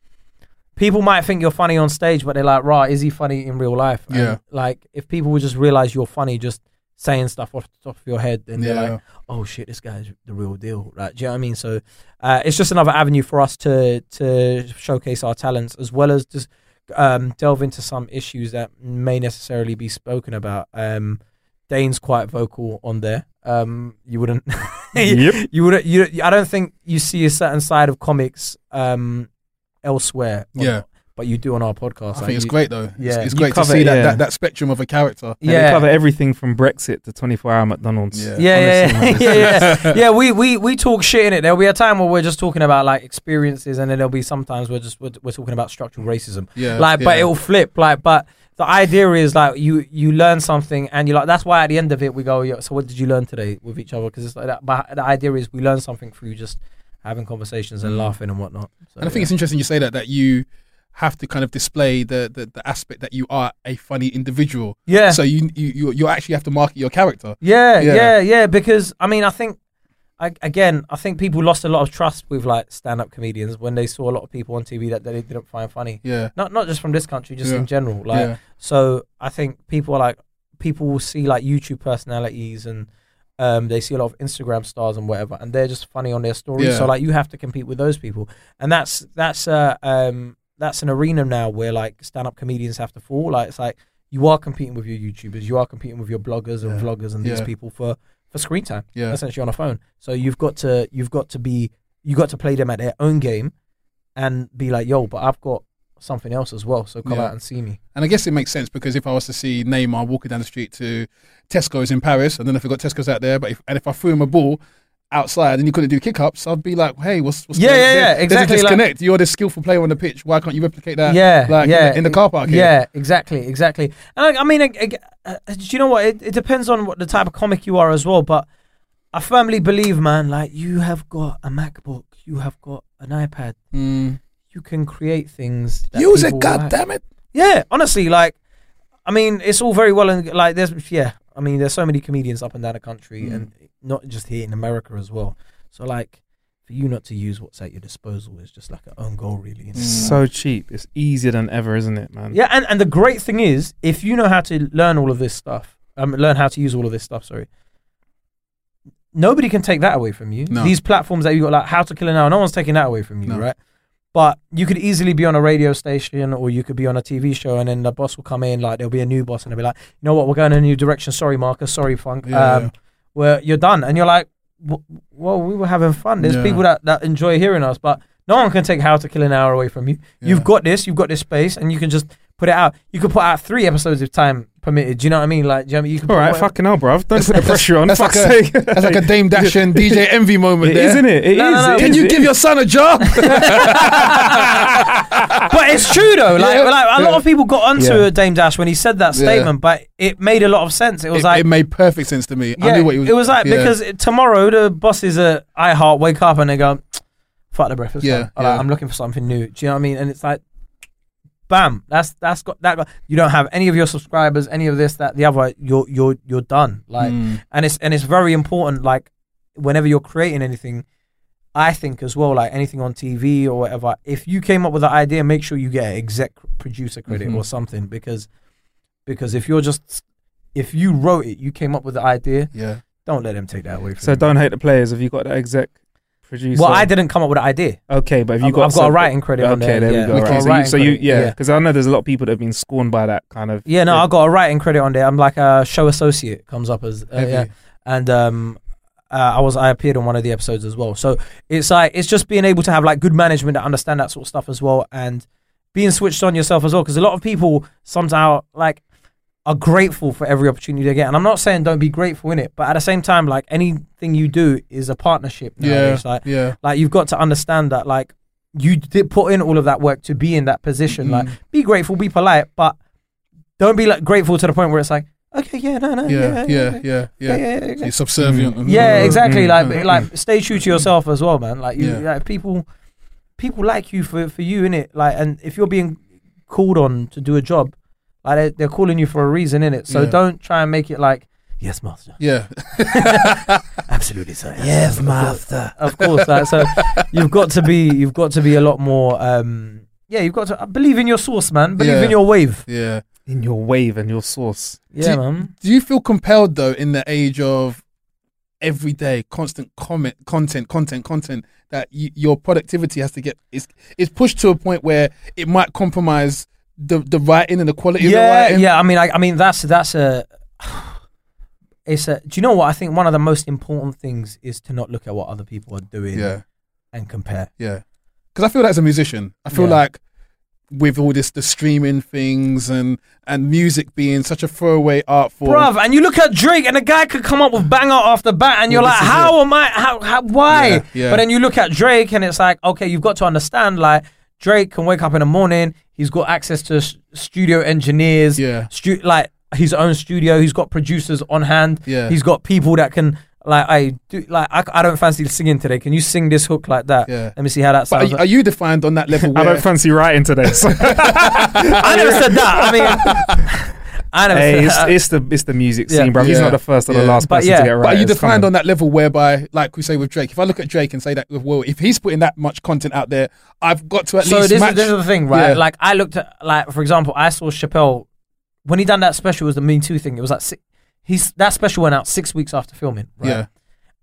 people might think you're funny on stage, but they're like, right, is he funny in real life? And, Yeah. Like, if people would just realize you're funny, just saying stuff off the top of your head, then they're like, oh shit, this guy's the real deal. right do you know what I mean? So, uh, it's just another avenue for us to to showcase our talents as well as just um, delve into some issues that may necessarily be spoken about. Um, Dane's quite vocal on there. Um, you wouldn't, Yep. you wouldn't, you. I don't think you see a certain side of comics um, elsewhere. on- Yeah. but you do on our podcast. I Like, think it's you- great though. Yeah. it's, You great to see that, yeah. that that spectrum of a character. And Yeah. cover everything from Brexit to 24 hour McDonald's. Yeah. Yeah, yeah, Honestly, yeah, man. yeah, yeah. yeah, we, we we talk shit in it. There'll be a time where we're just talking about like experiences, and then there'll be sometimes we're just we're, we're talking about structural racism. Yeah, like, but it'll flip. Like, but the idea is like you you learn something, and you like that's why at the end of it we go, so what did you learn today with each other? Because it's like that. But the idea is we learn something through just having conversations and Mm. laughing and whatnot. So, And I think yeah. it's interesting you say that that you have to kind of display the, the, the aspect that you are a funny individual. yeah. So you you you, you actually have to market your character. Yeah, Yeah. yeah, yeah, Because I mean, I think I, again, I think people lost a lot of trust with like stand-up comedians when they saw a lot of people on TV that they didn't find funny. Yeah. Not not just from this country, just Yeah. in general. Like, yeah. so I think people are like people will see like YouTube personalities and um, they see a lot of Instagram stars and whatever, and they're just funny on their stories. Yeah. So like you have to compete with those people, and that's that's uh um that's an arena now where like stand-up comedians have to fall. Like it's like you are competing with your YouTubers, you are competing with your bloggers and vloggers and these people for for screen time, Yeah. essentially on a phone. So you've got to you've got to be you got to play them at their own game, and be like, yo, but I've got something else as well. So come Yeah. out and see me. And I guess it makes sense because if I was to see Neymar walking down the street to Tesco's in Paris, I don't know if they've got Tesco's out there, but if, and if I threw him a ball outside and you couldn't do kick ups, I'd be like, hey, what's, what's Yeah, going on? yeah, yeah, There's exactly, a like- disconnect. You're the skillful player on the pitch. Why can't you replicate that? yeah, like yeah, in the, in the car park. here? Yeah, exactly, exactly. And I, I mean, I, I- uh, do you know what? It, it depends on what the type of comic you are as well. But I firmly believe, man, like you have got a MacBook, you have got an iPad, Mm. you can create things. That Use it, God like. damn it. Yeah, honestly, like, I mean, it's all very well and like there's yeah, I mean, there's so many comedians up and down the country, Mm. and not just here in America as well. So like, for you not to use what's at your disposal is just like an own goal, really. It's so cheap. It's easier than ever, isn't it, man? Yeah, and, and the great thing is, if you know how to learn all of this stuff, um, learn how to use all of this stuff, sorry, nobody can take that away from you. No. These platforms that you got, like How to Kill an Hour, no one's taking that away from you, No. right? But you could easily be on a radio station or you could be on a TV show and then the boss will come in, like there'll be a new boss and they'll be like, you know what, we're going in a new direction. Sorry, Marcus. Sorry, Funk. Yeah, um, yeah. Where you're done. And you're like, well, we were having fun. There's Yeah. people that, that enjoy hearing us, but no one can take How to Kill an Hour away from you. You've got this, you've got this space, and you can just put it out. You could put out three episodes if time permitted. Do you know what I mean? Like, do you, know what I mean? you can All put right, whatever- fucking hell, bruv. Don't put the pressure on. That's like, a, that's like a Dame Dash and DJ Envy moment It there. is, isn't it? It No, no, is, no. it Can is, you it give is. your son a job? but it's true though. Like, Yeah, like a lot yeah. of people got onto Yeah. Dame Dash when he said that Yeah. statement, but it made a lot of sense. It was it, like it made perfect sense to me. I knew what he was. it was like yeah. because tomorrow the bosses at iHeart wake up and they go, "Fuck the breakfast." Yeah, club. Or like, yeah. I'm looking for something new. Do you know what I mean? And it's like, bam, that's that's got that. Got, you don't have any of your subscribers, any of this, that, the other. You're you're you're done. Like, Mm. and it's and it's very important. Like, whenever you're creating anything. I think as well, like anything on TV or whatever, if you came up with an idea, make sure you get an exec producer credit Mhm. or something because because if you're just if you wrote it, you came up with the idea, yeah. don't let them take that away from So you. don't hate the players. Have you got the exec producer? Well, I didn't come up with the idea. Okay, but have you I've- got? I've got a some- writing credit on Okay, there, there yeah. we go. We've right. got a So you, writing so you, credit, yeah, yeah. because I know there's a lot of people that have been scorned by that kind of. Yeah, no, I got a writing credit on there. I'm like a show associate comes up as uh, yeah, and um, uh, I was I appeared on one of the episodes as well. So it's like it's just being able to have like good management that understand that sort of stuff as well, and being switched on yourself as well. Because a lot of people somehow like are grateful for every opportunity they get, and I'm not saying don't be grateful in it, but at the same time, like anything you do is a partnership. Yeah, like yeah. like you've got to understand that like you did put in all of that work to be in that position. Like Mm. be grateful, be polite, but don't be like grateful to the point where it's like, okay, yeah, no, no, Yeah, yeah, yeah, yeah. yeah, yeah, So yeah. you're subservient. and- Yeah, exactly. Mm, Like, mm, like stay true to yourself as well, man. Like, you, Yeah. like people, people like you for for you in it. Like, and if you're being called on to do a job, like they're, they're calling you for a reason in it. So Yeah. don't try and make it like, yes, master, Yeah. absolutely, sir. Yes, master. Of course. Like, so you've got to be, you've got to be a lot more. um Yeah, you've got to believe in your source, man. Believe Yeah. in your wave. Yeah. in your wave and your source. Yeah, Do- man. Do you feel compelled though in the age of everyday constant comment, content, content, content that y- your productivity has to get is is pushed to a point where it might compromise the the writing and the quality of the yeah, writing? yeah. I mean, I, I mean, that's that's a. It's a. Do you know what? I think one of the most important things is to not look at what other people are doing. Yeah. And compare. Yeah. Because I feel that as a musician, I feel Yeah. like with all this the streaming things and and music being such a throwaway art form. Bruv, and you look at Drake, and the guy could come up with banger after bat, and you're Well, like, how am I? How? how why? Yeah, yeah. But then you look at Drake, and it's like, okay, you've got to understand, like Drake can wake up in the morning, he's got access to s- studio engineers, Yeah. stu- like his own studio, he's got producers on hand, Yeah. he's got people that can. Like I do, like I, I don't fancy singing today. Can you sing this hook like that? Yeah. Let me see how that But sounds. are, are you defined on that level? I Where, don't fancy writing today. So. I never said that. I mean, I never hey, said it's, it's the it's the music Yeah. scene, bro. He's Yeah. not the first or the Yeah. last But person yeah. to get right. But are you It's defined coming. on that level whereby, like we say with Drake, if I look at Drake and say that, well, if he's putting that much content out there, I've got to at so least this match. this is the thing, right? Yeah. Like I looked at, like for example, I saw Chappelle when he done that special. It was the Me Too thing. It was like six, he's that special went out six weeks after filming. Right? Yeah.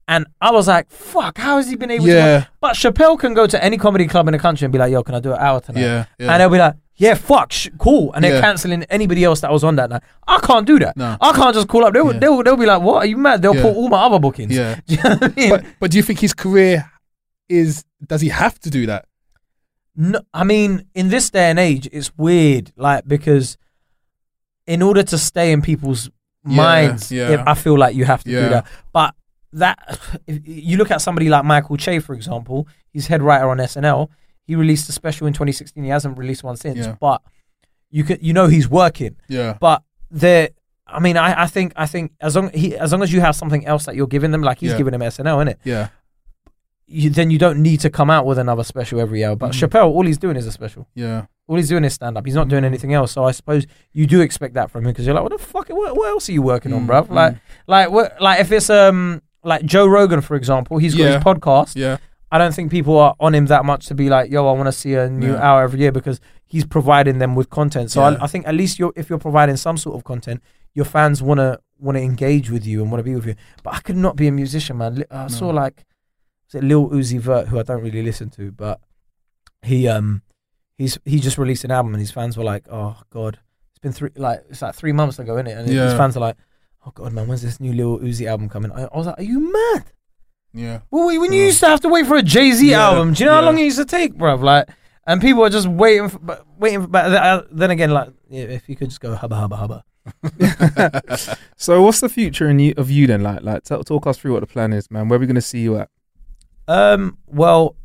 And I was like, "Fuck! How has he been able Yeah. to?" But Chappelle can go to any comedy club in the country and be like, "Yo, can I do an hour tonight?" Yeah, yeah. And they'll be like, "Yeah, fuck, sh- cool." And they're Yeah. canceling anybody else that was on that night. I can't do that. No. I can't just call up. They'll, Yeah. they'll, they'll be like, "What? Are you mad?" They'll Yeah. pull all my other bookings. Yeah. You know what I mean? but but do you think his career is? Does he have to do that? No, I mean, in this day and age, it's weird, like because in order to stay in people's minds, yeah. if- I feel like you have to Yeah. do that. But that, if you look at somebody like Michael Che, for example, he's head writer on SNL. He released a special in 2016. He hasn't released one since, Yeah. but you can, you know, he's working. Yeah. But there, I mean, I, I think, I think as long he, as long as you have something else that you're giving them, like he's Yeah. giving them SNL, innit? Yeah. You, then you don't need to come out with another special every hour. But Mhm. Chappelle, all he's doing is a special. Yeah. All he's doing is stand up. He's not doing anything else. So I suppose you do expect that from him because you're like, what the fuck? What, what else are you working on, Mm, bruv? Like, like, what, like if it's um like Joe Rogan, for example, he's got Yeah. his podcast. Yeah. I don't think people are on him that much to be like, yo, I want to see a new Yeah. hour every year because he's providing them with content. So Yeah. I, I think at least you're if you're providing some sort of content, your fans wanna wanna engage with you and want to be with you. But I could not be a musician, man. Li- I saw like was it Lil Uzi Vert, who I don't really listen to, but he um he's he just released an album and his fans were like, oh god, it's been three like it's like three months ago, innit? And his Yeah. fans are like, oh god, man, when's this new Lil Uzi album coming? I, I was like, are you mad? Yeah. Well, we- when you used to have to wait for a Jay Z Yeah, album, do you know how long it used to take, bruv? Like, and people are just waiting, for, but waiting. For, but uh, then again, like, yeah, if you could just go hubba hubba hubba. So what's the future in you, of you then? Like, like t- talk us through what the plan is, man. Where are we going to see you at? Um, well,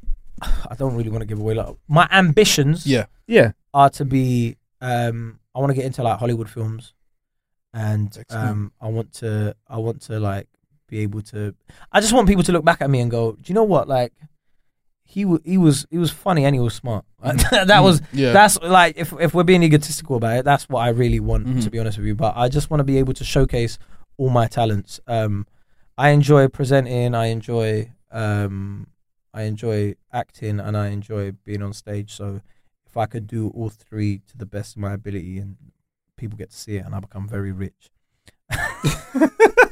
I don't really want to give away like my ambitions. Yeah. Yeah. are to be. Um, I want to get into like Hollywood films, and um, I want to. I want to like be able to. I just want people to look back at me and go, "Do you know what? Like, he w- he was he was funny and he was smart. That was Yeah. that's like if if we're being egotistical about it, that's what I really want Mhm. to be honest with you. But I just want to be able to showcase all my talents. Um, I enjoy presenting. I enjoy um, I enjoy acting, and I enjoy being on stage. So if I could do all three to the best of my ability, and people get to see it, and I become very rich.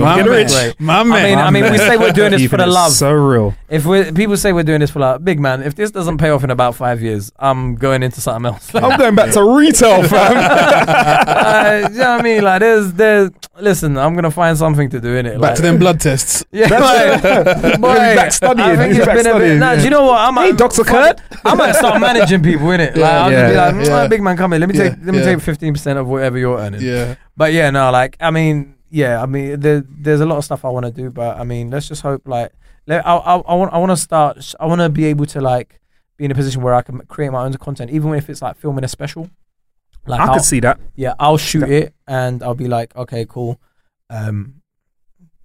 My get man. rich. My I man. mean, I mean, we say we're doing this for the love. So real. If we people say we're doing this for love, big man, if this doesn't pay off in about five years, I'm going into something else. I'm going back to retail, fam. uh, you know what I mean? Like, there's, there's. Listen, I'm gonna find something to do in it. Back like, to them blood tests. Yeah, boy, boy, back studying. I think He's it's back been a bit. studying, Nah, yeah. do you know what? I'm. Hey, Dr. Kurd. I might start managing people in it. Like, Yeah. I'll Yeah. just be like, Yeah. "Mm, big man, come here. Let me Yeah. take, let me Yeah. take fifteen percent of whatever you're earning. Yeah. But yeah, no, like I mean, yeah, I mean, there, there's a lot of stuff I want to do, but I mean, let's just hope like let, I, I, I want I want to start. I want to be able to like be in a position where I can create my own content, even if it's like filming a special. Like I I'll- could see that. yeah, I'll shoot it and I'll be like, okay, cool. Um,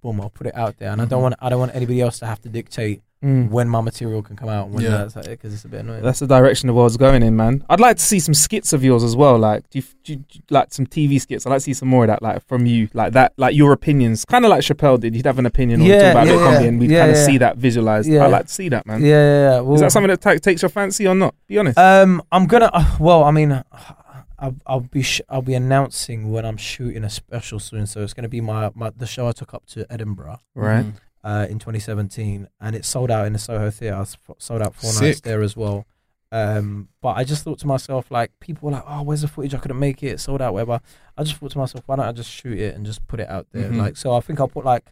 boom, I'll put it out there, and I don't Mhm. want I don't want anybody else to have to dictate Mm. when my material can come out. When Yeah. that's because it's a bit annoying. That's the direction the world's going in, man. I'd like to see some skits of yours as well. Like, do you, do you- do you- like some TV skits? I'd like to see some more of that, like from you, like that, like your opinions, kind of like Chappelle did. You'd have an opinion or Yeah, talk about yeah, comedy, yeah. and we'd Yeah, kind of yeah. see that visualized. Yeah. I'd like to see that, man. yeah, yeah, yeah. Well, Is that something that ta- takes your fancy or not? Be honest. Um, I'm gonna. Uh, well, I mean, I'll, I'll be sh- I'll be announcing when I'm shooting a special soon. So it's gonna be my, my the show I took up to Edinburgh right. Mhm. Uh, in 2017, and it sold out in the Soho Theatre. I was f- sold out four nights Sick. there as well. Um, but I just thought to myself, like, people were like, "Oh, where's the footage? I couldn't make it. It sold out, whatever." I just thought to myself, why don't I just shoot it and just put it out there? Mhm. Like, so I think I'll put like,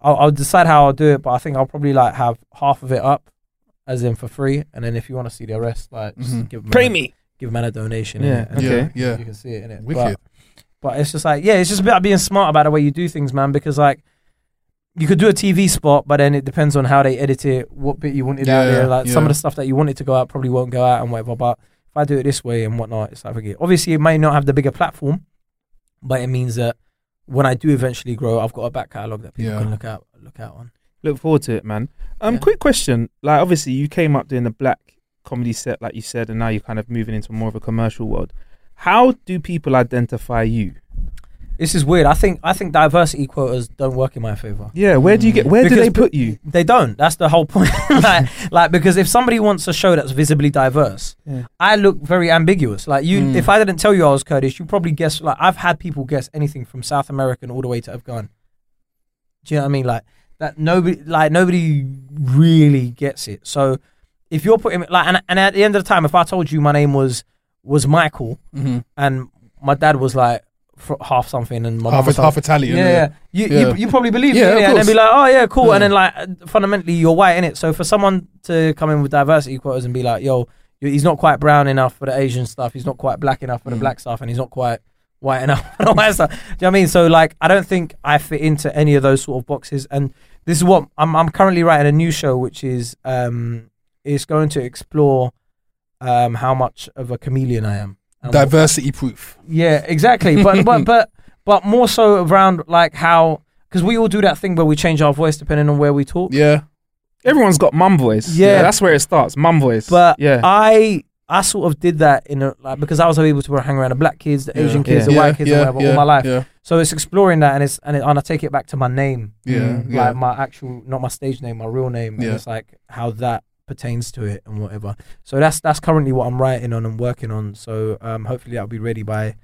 I'll, I'll decide how I'll do it, but I think I'll probably like have half of it up, as in for free, and then if you want to see the rest, like, just Mhm. give 'em Pay a- me. give man a donation. Yeah. And okay. Yeah, yeah. you can see it in it. Wicked. But, but it's just like, yeah, it's just about being smart about the way you do things, man. Because like, you could do a TV spot, but then it depends on how they edit it, what bit you wanted out there. Like some of the stuff that you wanted to go out probably won't go out and whatever. But if I do it this way and whatnot, it's like forget. Obviously, it may not have the bigger platform, but it means that when I do eventually grow, I've got a back catalogue that people Yeah. can look out look out on. Look forward to it, man. Um, Yeah. quick question. Like, obviously, you came up doing the black comedy set, like you said, and now you're kind of moving into more of a commercial world. How do people identify you? This is weird. I think I think diversity quotas don't work in my favor. Yeah, where do you get? Where do Because they put you? They don't. That's the whole point. like, like because if somebody wants a show that's visibly diverse, Yeah. I look very ambiguous. Like you, Mm. if I didn't tell you I was Kurdish, you probably guess. Like I've had people guess anything from South American all the way to Afghan. Do you know what I mean? Like that. Nobody, like nobody really gets it. So if you're putting like, and, and at the end of the time, if I told you my name was was Michael Mhm. and my dad was like half something and my Half, mum half Italian. yeah, yeah. You, Yeah. You, you probably believe Yeah, it, yeah, and then be like, oh yeah, cool, Yeah. and then like fundamentally you're white in it. So for someone to come in with diversity quotas and be like, yo, he's not quite brown enough for the Asian stuff, he's not quite black enough for the Mm. black stuff, and he's not quite white enough for the white stuff. Do you know what I mean? So like, I don't think I fit into any of those sort of boxes. And this is what I'm. I'm currently writing a new show, which is um, is going to explore um how much of a chameleon I am. Diversity proof. yeah, exactly. But but but but more so around like how because we all do that thing where we change our voice depending on where we talk. Yeah. Everyone's got mum voice. Yeah. that's where it starts. Mum voice. But yeah, I I sort of did that in a, like because I was able to hang around the black kids, the Yeah. Asian kids, Yeah. the white Yeah, kids, yeah, or whatever, yeah, all my life. yeah. So it's exploring that, and it's and, it, and I take it back to my name, Yeah, Mm, yeah. like my actual, not my stage name, my real name, and Yeah. it's like how that pertains to it and whatever. So that's that's currently what I'm writing on and working on. So um, hopefully that'll be ready by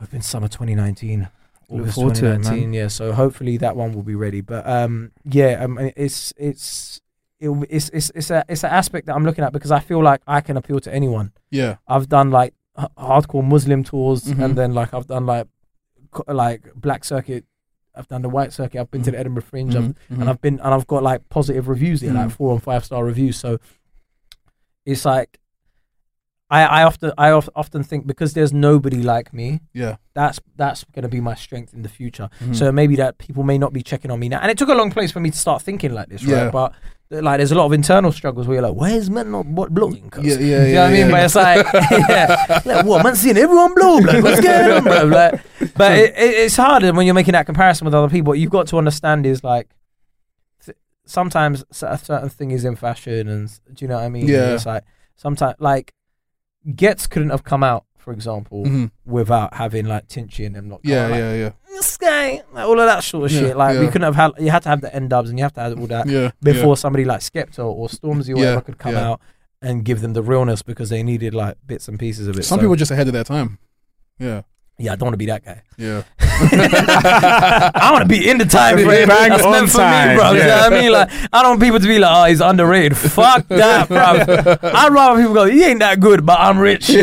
hoping summer 2019. Look August forward to it, man. 2019, yeah. So hopefully that one will be ready. But um, yeah, um, it's it's it'll, it's it's it's a it's an aspect that I'm looking at because I feel like I can appeal to anyone. Yeah. I've done like h- hardcore Muslim tours, Mhm. and then like I've done like co- like black circuit. I've done the white circuit. I've been to the Edinburgh Fringe, I've, Mhm, mhm. and I've been and I've got like positive reviews there, like Mhm. four and five star reviews. So it's like I I often I of, often think because there's nobody like me, Yeah. that's that's going to be my strength in the future. Mhm. So maybe that people may not be checking on me now, and it took a long place for me to start thinking like this, right? Yeah. But uh, like, there's a lot of internal struggles where you're like, "Where's man not what blowing?" cuz?" Yeah, yeah, you know yeah, what I mean? yeah. But it's like, yeah, like, what man seeing everyone blow, like, what's going on, bro? Like, but it, it, it's harder when you're making that comparison with other people. What you've got to understand is like. th- Sometimes a certain thing is in fashion, and do you know what I mean? Yeah. It's like sometimes, like, Giggs couldn't have come out, for example, Mhm. without having like Tinchy and them. Not Yeah, yeah, yeah. Sky, like, all of that sort of Yeah, shit. Like we yeah. couldn't have had. You had to have the N-Dubz, and you have to have all that Yeah, before somebody like Skepta or Stormzy or Yeah, whatever could come yeah. out and give them the realness because they needed like bits and pieces of it. Some So- people are just ahead of their time. Yeah. Yeah, I don't want to be that guy. Yeah. I want to be in the time frame. That's meant for time, me, bro. You know what I mean? Like, I don't want people to be like, oh, he's underrated. Fuck that, bro. I'd rather people go, he ain't that good, but I'm rich.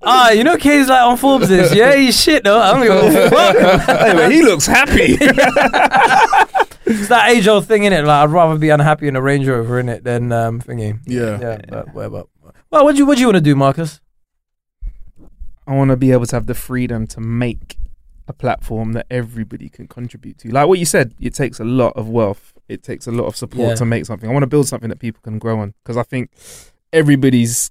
Ah, you know, Kae's like on Forbes this. Yeah, he's shit though. I don't give a fuck. Anyway, he looks happy. it's that age old thing in it. Like, I'd rather be unhappy in a Range Rover in it than um thingy. Yeah. yeah. But whatever. Well, what do you what do you want to do, Marcus? I want to be able to have the freedom to make a platform that everybody can contribute to. Like what you said, it takes a lot of wealth. It takes a lot of support Yeah. to make something. I want to build something that people can grow on because I think everybody's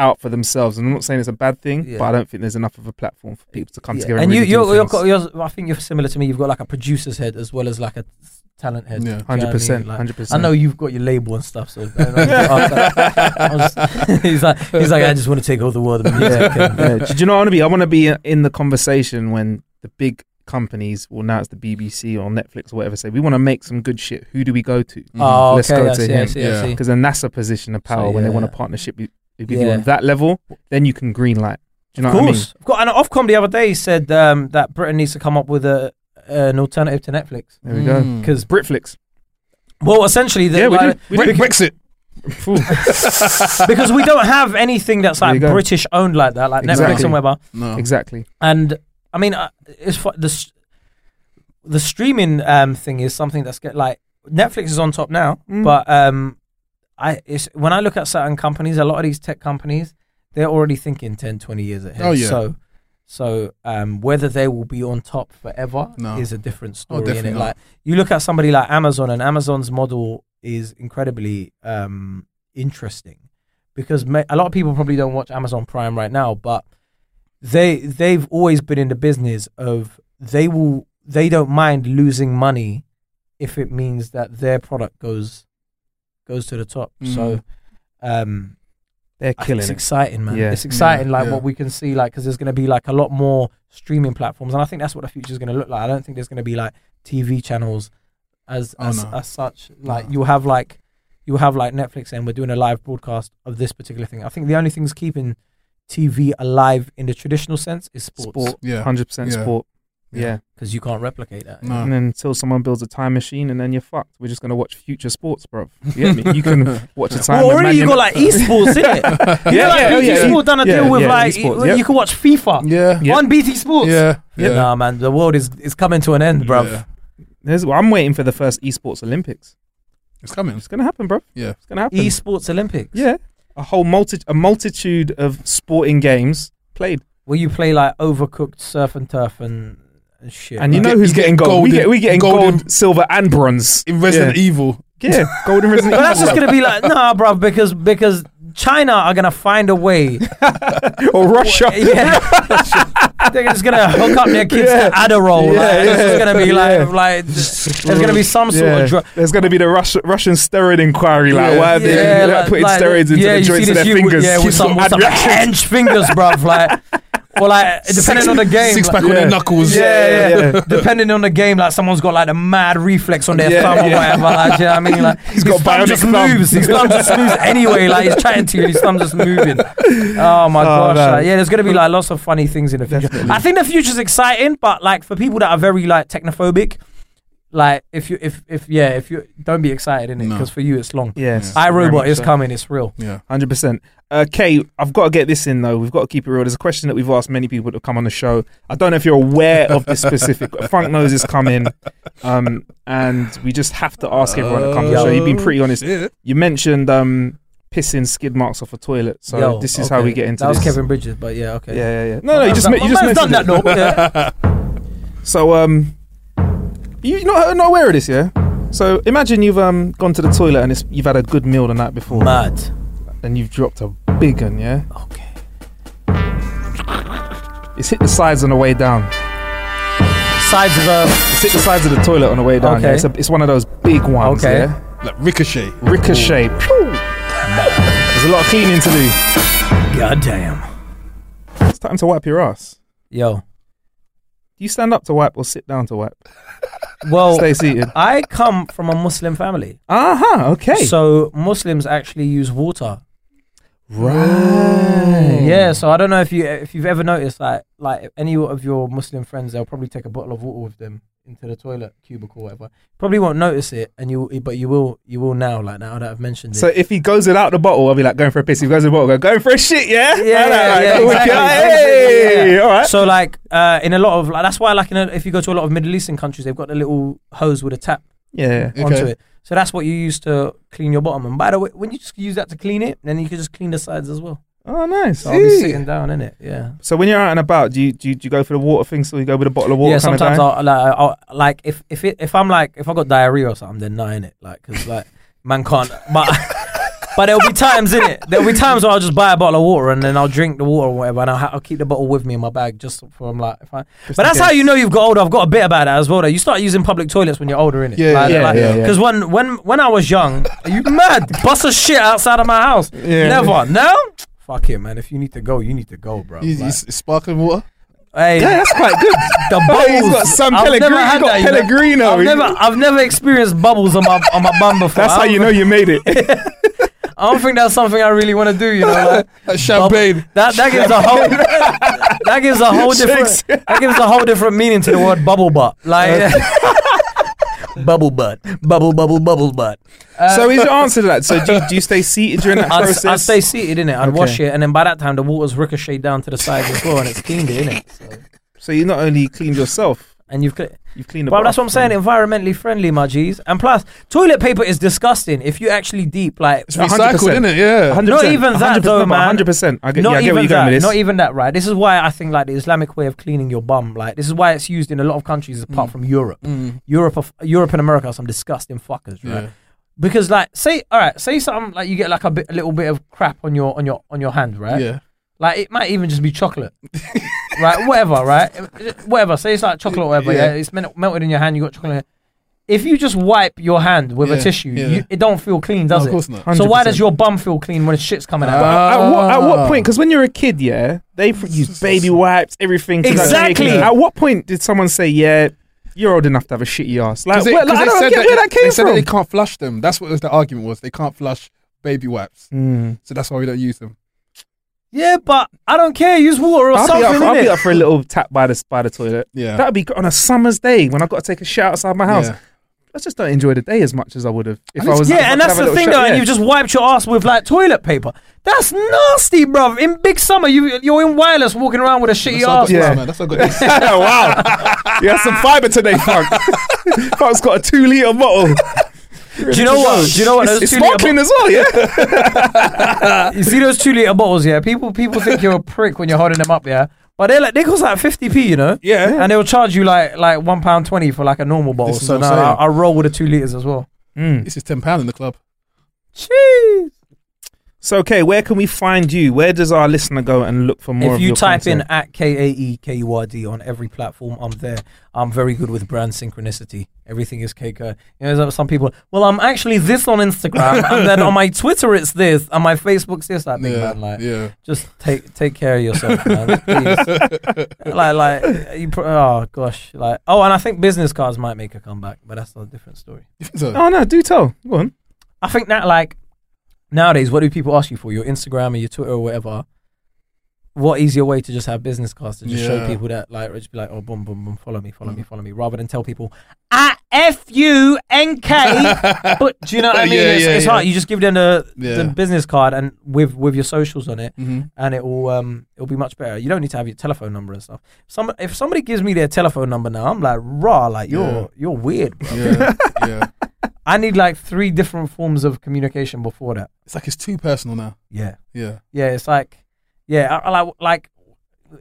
out for themselves. And I'm not saying it's a bad thing, Yeah. but I don't think there's enough of a platform for people to come Yeah. together. And And, you, really you're, do you're, you're, I think you're similar to me. You've got like a producer's head as well as like a talent head. Yeah. Do you know what I 100%, 100%. I know you've got your label and stuff. So just- he's like, he's like, I just want to take over the world of music. yeah. and- yeah. Do you know what I want to be? I want to be in the conversation when the big companies, well now it's the BBC or Netflix or whatever, say we want to make some good shit. Who do we go to? Oh, Let's okay, go I to see, him. see, I Yeah. Because then that's a position of power So, when they want a partnership with, with you Yeah. on that level. Then you can green light. Do you know Of what I mean? Of course. I've got an Ofcom the other day said um, that Britain needs to come up with a an alternative to Netflix. There we go. Mm. Because Britflix. well, essentially, the, Yeah, we like, do. We do. Brexit. because we don't have anything that's like. British owned like that, like Netflix Exactly. and whatever. No. Exactly. And I mean, uh, it's fu- the s- the streaming um, thing is something that's get like Netflix is on top now, Mm. but um, I it's when I look at certain companies, a lot of these tech companies, they're already thinking 10, 20 years ahead. Oh, yeah. So. So um, whether they will be on top forever No. is a different Oh, story. innit? Like you look at somebody like Amazon, and Amazon's model is incredibly um, interesting because ma- a lot of people probably don't watch Amazon Prime right now, but they they've always been in the business of they will they don't mind losing money if it means that their product goes goes to the top. So um They're killing it's it. exciting, man. Yeah. It's exciting, Yeah, like yeah. what we can see, like because there's going to be like a lot more streaming platforms, and I think that's what the future is going to look like. I don't think there's going to be like TV channels as Oh, as, no. as such. Like No. you'll have like you'll have like Netflix and we're doing a live broadcast of this particular thing. I think the only things keeping TV alive in the traditional sense is sports, Sport. Yeah. 100% Yeah. sport. Yeah. Yeah. because you can't replicate that. No. And then until someone builds a time machine and then you're fucked. We're just going to watch future sports, bro. You get me? You can watch a time Well, when already Man you got like esports, innit? Yeah, yeah, like yeah, BT yeah, Sport done a yeah, deal with yeah, like esports, you, yep. you can watch FIFA Yeah. Yeah. on BT Sports. Yeah. Yeah. Yeah. Nah, man, the world is is coming to an end, bro. Yeah. There's, well, I'm waiting for the first esports Olympics. It's coming. It's going to happen, bro. Yeah. It's going to happen. Esports Olympics. Yeah. A whole multi- a multitude of sporting games played. where you play like overcooked surf and turf and, and shit. And you know get- who's you get getting gold. we golden- get we getting golden- gold, silver, and bronze In Resident yeah. Evil. Yeah, golden Resident but that's just gonna be like nah, bro, because because China are gonna find a way. or Russia. yeah, They're just gonna hook up their kids Yeah. to Adderall. Yeah, like, It's yeah, just gonna be like, yeah. like there's gonna be some sort of drug. There's going to be the Rush, Russian steroid inquiry. Like, why are they like, putting steroids into yeah, the joints of their fingers? Yeah, with some, with some hench fingers, bro. Like, or like depending on the game. Six pack like, on their knuckles. yeah, yeah, Yeah, yeah. Depending on the game, like someone's got like a mad reflex on their Yeah, thumb or whatever. Like, do you know what I mean? Like his got thumb bionic just thumb. moves. His thumb just moves anyway. Like he's chatting to you, and his thumb just moving. Oh my oh, gosh! like, yeah, there's gonna be like lots of funny things in the future. Definitely. I think the future's exciting, but like for people that are very like technophobic, like if you if if yeah if you don't be excited in it No. because for you it's long. Yes. I very robot is so. coming. It's real. Yeah. Hundred percent. Okay, I've got to get this in though. We've got to keep it real. There's a question that we've asked many people to come on the show. I don't know if you're aware of this specific. Funk knows is coming, um, and we just have to ask everyone to come on the show. You've been pretty honest. Yeah. You mentioned um, pissing skid marks off a toilet, so Yo, this is how we get into That was this. Kevin Bridges, but yeah, okay. Yeah, yeah, yeah. No, no, you just My you just man's done mentioned that it. though. Yeah. So um, you not not aware of this, yeah? So imagine you've um gone to the toilet and it's, you've had a good meal the night before, Mad. and you've dropped a big one, yeah? Okay. It's hit the sides on the way down. Sides of um. It's hit the sides of the toilet on the way down. Okay. Yeah? It's, a, it's one of those big ones. Okay. Yeah? Like ricochet. Ricochet. There's a lot of cleaning to do. God damn. It's time to wipe your ass. Yo. Do you stand up to wipe or sit down to wipe? Well, Stay seated. I come from a Muslim family. Uh huh. Okay. So Muslims actually use water. Right. Yeah, so I don't know if you if you've ever noticed like like any of your Muslim friends, they'll probably take a bottle of water with them into the toilet cubicle, or whatever. Probably won't notice it, and you but you will you will now. Like now that I've mentioned it. So if he goes without the bottle, I'll be like going for a piss. If he goes with the bottle, go going for a shit. Yeah. Yeah, yeah, Like, yeah, cool, exactly. Hey, Yeah, all right. So like uh, in a lot of like that's why like in a, if you go to a lot of Middle Eastern countries, they've got the little hose with a tap yeah. Okay. onto it. So that's what you use to clean your bottom. And by the way, when you just use that to clean it, then you can just clean the sides as well. Oh, nice. So I'll be sitting down in it. Yeah. So when you're out and about, do you do you, do you go for the water thing? So you go with a bottle of water? yeah, sometimes? I'll like, I'll, like if if it, if I'm like if I got diarrhea or something, then not in it, like because like man can't. But but there'll be times in it. There'll be times where I'll just buy a bottle of water and then I'll drink the water or whatever, and I'll, ha- I'll keep the bottle with me in my bag just for like if I. but that's how you know you've got older. I've got a bit about that as well. Though you start using public toilets when you're older, in it. Yeah, like, yeah, like, yeah, yeah. Because when when when I was young, are you mad? Bust a shit outside of my house. Yeah. Never. Now. Fuck it, man. If you need to go, you need to go, bro. He's, Like, sparkling water. hey, Yeah, that's quite good. the Hey, he's bubbles. got some I've never had He's got that, you know. Pellegrino. I've never, I've never experienced bubbles on my on my bum before. That's how you know you made it. I don't think that's something I really want to do. You know, like, champagne. that that gives a whole that gives a whole different that gives a whole different meaning to the word bubble butt. Like uh, bubble butt, bubble bubble bubble butt. so uh, is your answer to that? So do you, do you stay seated during that I'd, process? I'd stay seated in it. I'd Okay. wash it, and then by that time the water's ricocheted down to the sides as well, and it's cleaned it in it. So, So you not only cleaned yourself, and you've cle- you've cleaned the Well, that's what I'm saying. Environmentally friendly, my G's. And plus, toilet paper is disgusting. If you actually deep, like, It's recycled, isn't it? Yeah. 100%. Not even that, 100%, though, man. 100%. I get, not yeah, I get even what you're going that. with this. Not even that, right? This is why I think like the Islamic way of cleaning your bum, like this is why it's used in a lot of countries apart Mm. from Europe. Europe, of, Europe and America are some disgusting fuckers, right? Yeah. Because like, say, all right, say something like you get like a, bit, a little bit of crap on your on your on your hand, right? Yeah. Like it might even just be chocolate, right? Whatever, right? Whatever. Say it's like chocolate, or whatever. Yeah, Yeah. it's mel- melted in your hand. You got chocolate. If you just wipe your hand with a Yeah, tissue, yeah. you, it don't feel clean, does No, of it? course not. So why 100%. does your bum feel clean when shit's coming out? At what, at what point? Because when you're a kid, yeah, they f- use baby wipes, everything. to like, Exactly. make it- At what point did someone say, "Yeah, you're old enough to have a shitty ass"? Like, Because they, where, like, 'cause I they don't said get that, where that came they said from. that they can't flush them. That's what the argument was. They can't flush baby wipes. Mm. So that's why we don't use them. Yeah, but I don't care. Use water or I'll, be something. up, I'll be up for a little tap by the by the toilet. Yeah. That'd be on a summer's day when I've got to take a shit outside my house. Yeah. I just don't enjoy the day as much as I would have if I was. yeah, and that's the thing, shot, though. yeah. And you've just wiped your ass with like toilet paper. That's nasty, bro. In big summer, you you're in wireless walking around with a shitty That's ass. got, Yeah. man. That's all I got. wow, you had some fibre today, Funk. Funk's got a two liter bottle. Do you know what? Do you know what? It's, Those it's two litre sparkling as well, yeah. You see those two liter bottles, yeah? People people think you're a prick when you're holding them up, yeah. But they're like they cost like fifty p, you know. Yeah. And they'll charge you like like one pound twenty for like a normal bottle. This So now. I, I roll with the two liters as well. Mm. This is ten pound in the club. Jeez. So, okay, where can we find you? Where does our listener go and look for more if of you your type content? in at K A E K U R D on every platform, I'm there. I'm very good with brand synchronicity. Everything is K. You know, there's some people. Well, I'm actually this on Instagram, and then on my Twitter it's this, and my Facebook's this. Like, big Yeah, man, like, yeah. just take take care of yourself, man. Like, like, you. Pro- oh gosh, like, oh, and I think business cards might make a comeback, but that's a different story. Oh, no, do tell. Go on. I think that like nowadays, what do people ask you for? Your Instagram or your Twitter or whatever. What easier way to just have business cards to just show people that like just be like, oh, boom, boom, boom, follow me, follow me, follow me, rather than tell people at f u n k. But do you know what I mean? Yeah, it's yeah, it's yeah. hard. You just give them the, Yeah. the business card and with with your socials on it, Mhm. and it will um it'll be much better. You don't need to have your telephone number and stuff. Some if somebody gives me their telephone number now, I'm like, raw, like you're Yeah. you're weird. Bro. Yeah, yeah. I need like three different forms of communication before that. It's like it's too personal now. Yeah. Yeah. Yeah, it's like, yeah, I, I like like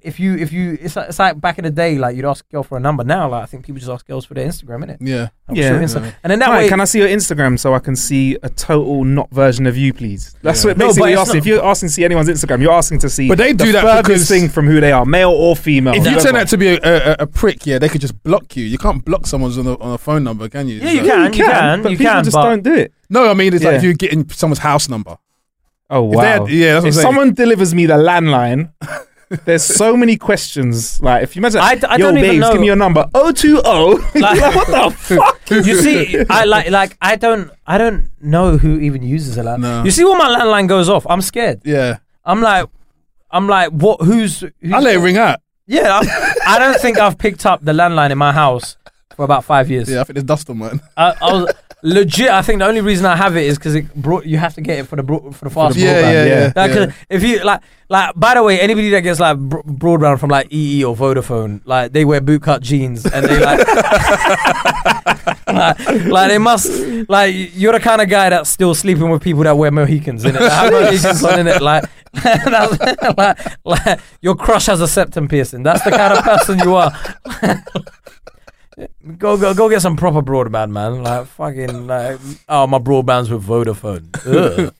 if you if you it's like, it's like back in the day, like you'd ask a girl for a number. Now, like I think people just ask girls for their Instagram, innit? Yeah. Yeah. Insta- and then that Right, way, can I see your Instagram so I can see a total not version of you, please? That's Yeah. what No, basically but you're asking. not- If you're asking to see anyone's Instagram, you're asking to see. But they the do that furthest because- thing from who they are, male or female. If you turn out to be a, a, a prick, yeah, they could just block you. You can't block someone's on a, on a phone number, can you? Yeah, you So- can, you can, but you people can, just but- don't do it. No, I mean it's like if you're getting someone's house number. Oh wow! had- yeah, that's what if I'm saying. someone delivers me the landline, there's so many questions. Like if you imagine, I d- I yo, don't even babes, know- give me your number. 020. Like- Like, what the fuck? you see, I like like I don't I don't know who even uses a landline. No. You see, when my landline goes off, I'm scared. Yeah, I'm like, I'm like, what? Who's? who's I let it ring out. Yeah, I, I don't think I've picked up the landline in my house for about five years. Yeah, I think there's dust on mine. I, I was legit. I think the only reason I have it is because it brought. You have to get it for the bro, for the fast Yeah, broadband. yeah, yeah, Like, yeah. If you like, like by the way, anybody that gets like bro- broadband from like EE or Vodafone, like they wear bootcut jeans and they like, like, like they must like you're the kind of guy that's still sleeping with people that wear Mohicans in it. Mohicans on in it, like. like, like your crush has a septum piercing. That's the kind of person you are. Go go go get some proper broadband, man. Like fucking like oh my broadband's with Vodafone. Ugh.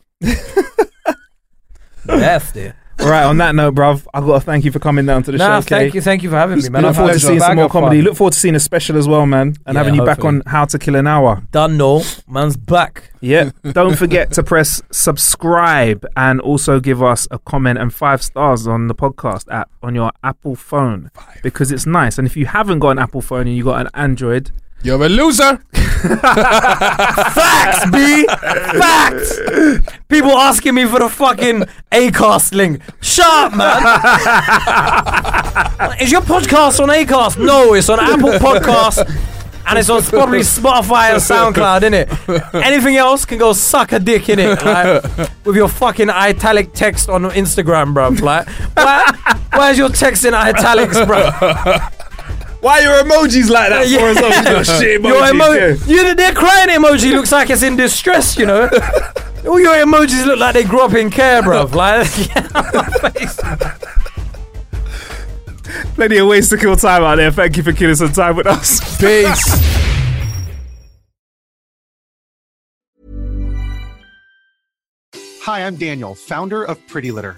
Nasty. Right. On that note, bruv, I've got to thank you for coming down to the Nah, show. thank you, thank you for having me, man. Look forward to seeing some more comedy. fun. Look forward to seeing a special as well, man, and Yeah, having you back on How to Kill an Hour. Done no, man's back. Yeah. Don't forget to press subscribe and also give us a comment and five stars on the podcast app on your Apple phone because it's nice. And if you haven't got an Apple phone and you got an Android, You're a loser. Facts, B. Facts. People asking me for the fucking Acast link. Shut up, man. Is your podcast on Acast? No, it's on Apple Podcasts. And it's on probably Spotify and SoundCloud, innit? Anything else can go suck a dick, innit? Like, with your fucking italic text on Instagram, bruv. Like, why, why is your text in italics, bruv? Why your emojis like that Yeah. for us? Shit Your emojis, emo- yeah. you know, their crying emoji looks like it's in distress, you know. All your emojis look like they grew up in care, bruv. Like, get out my face. Plenty of ways to kill time out there. Thank you for killing some time with us. Peace. Hi, I'm Daniel, founder of Pretty Litter.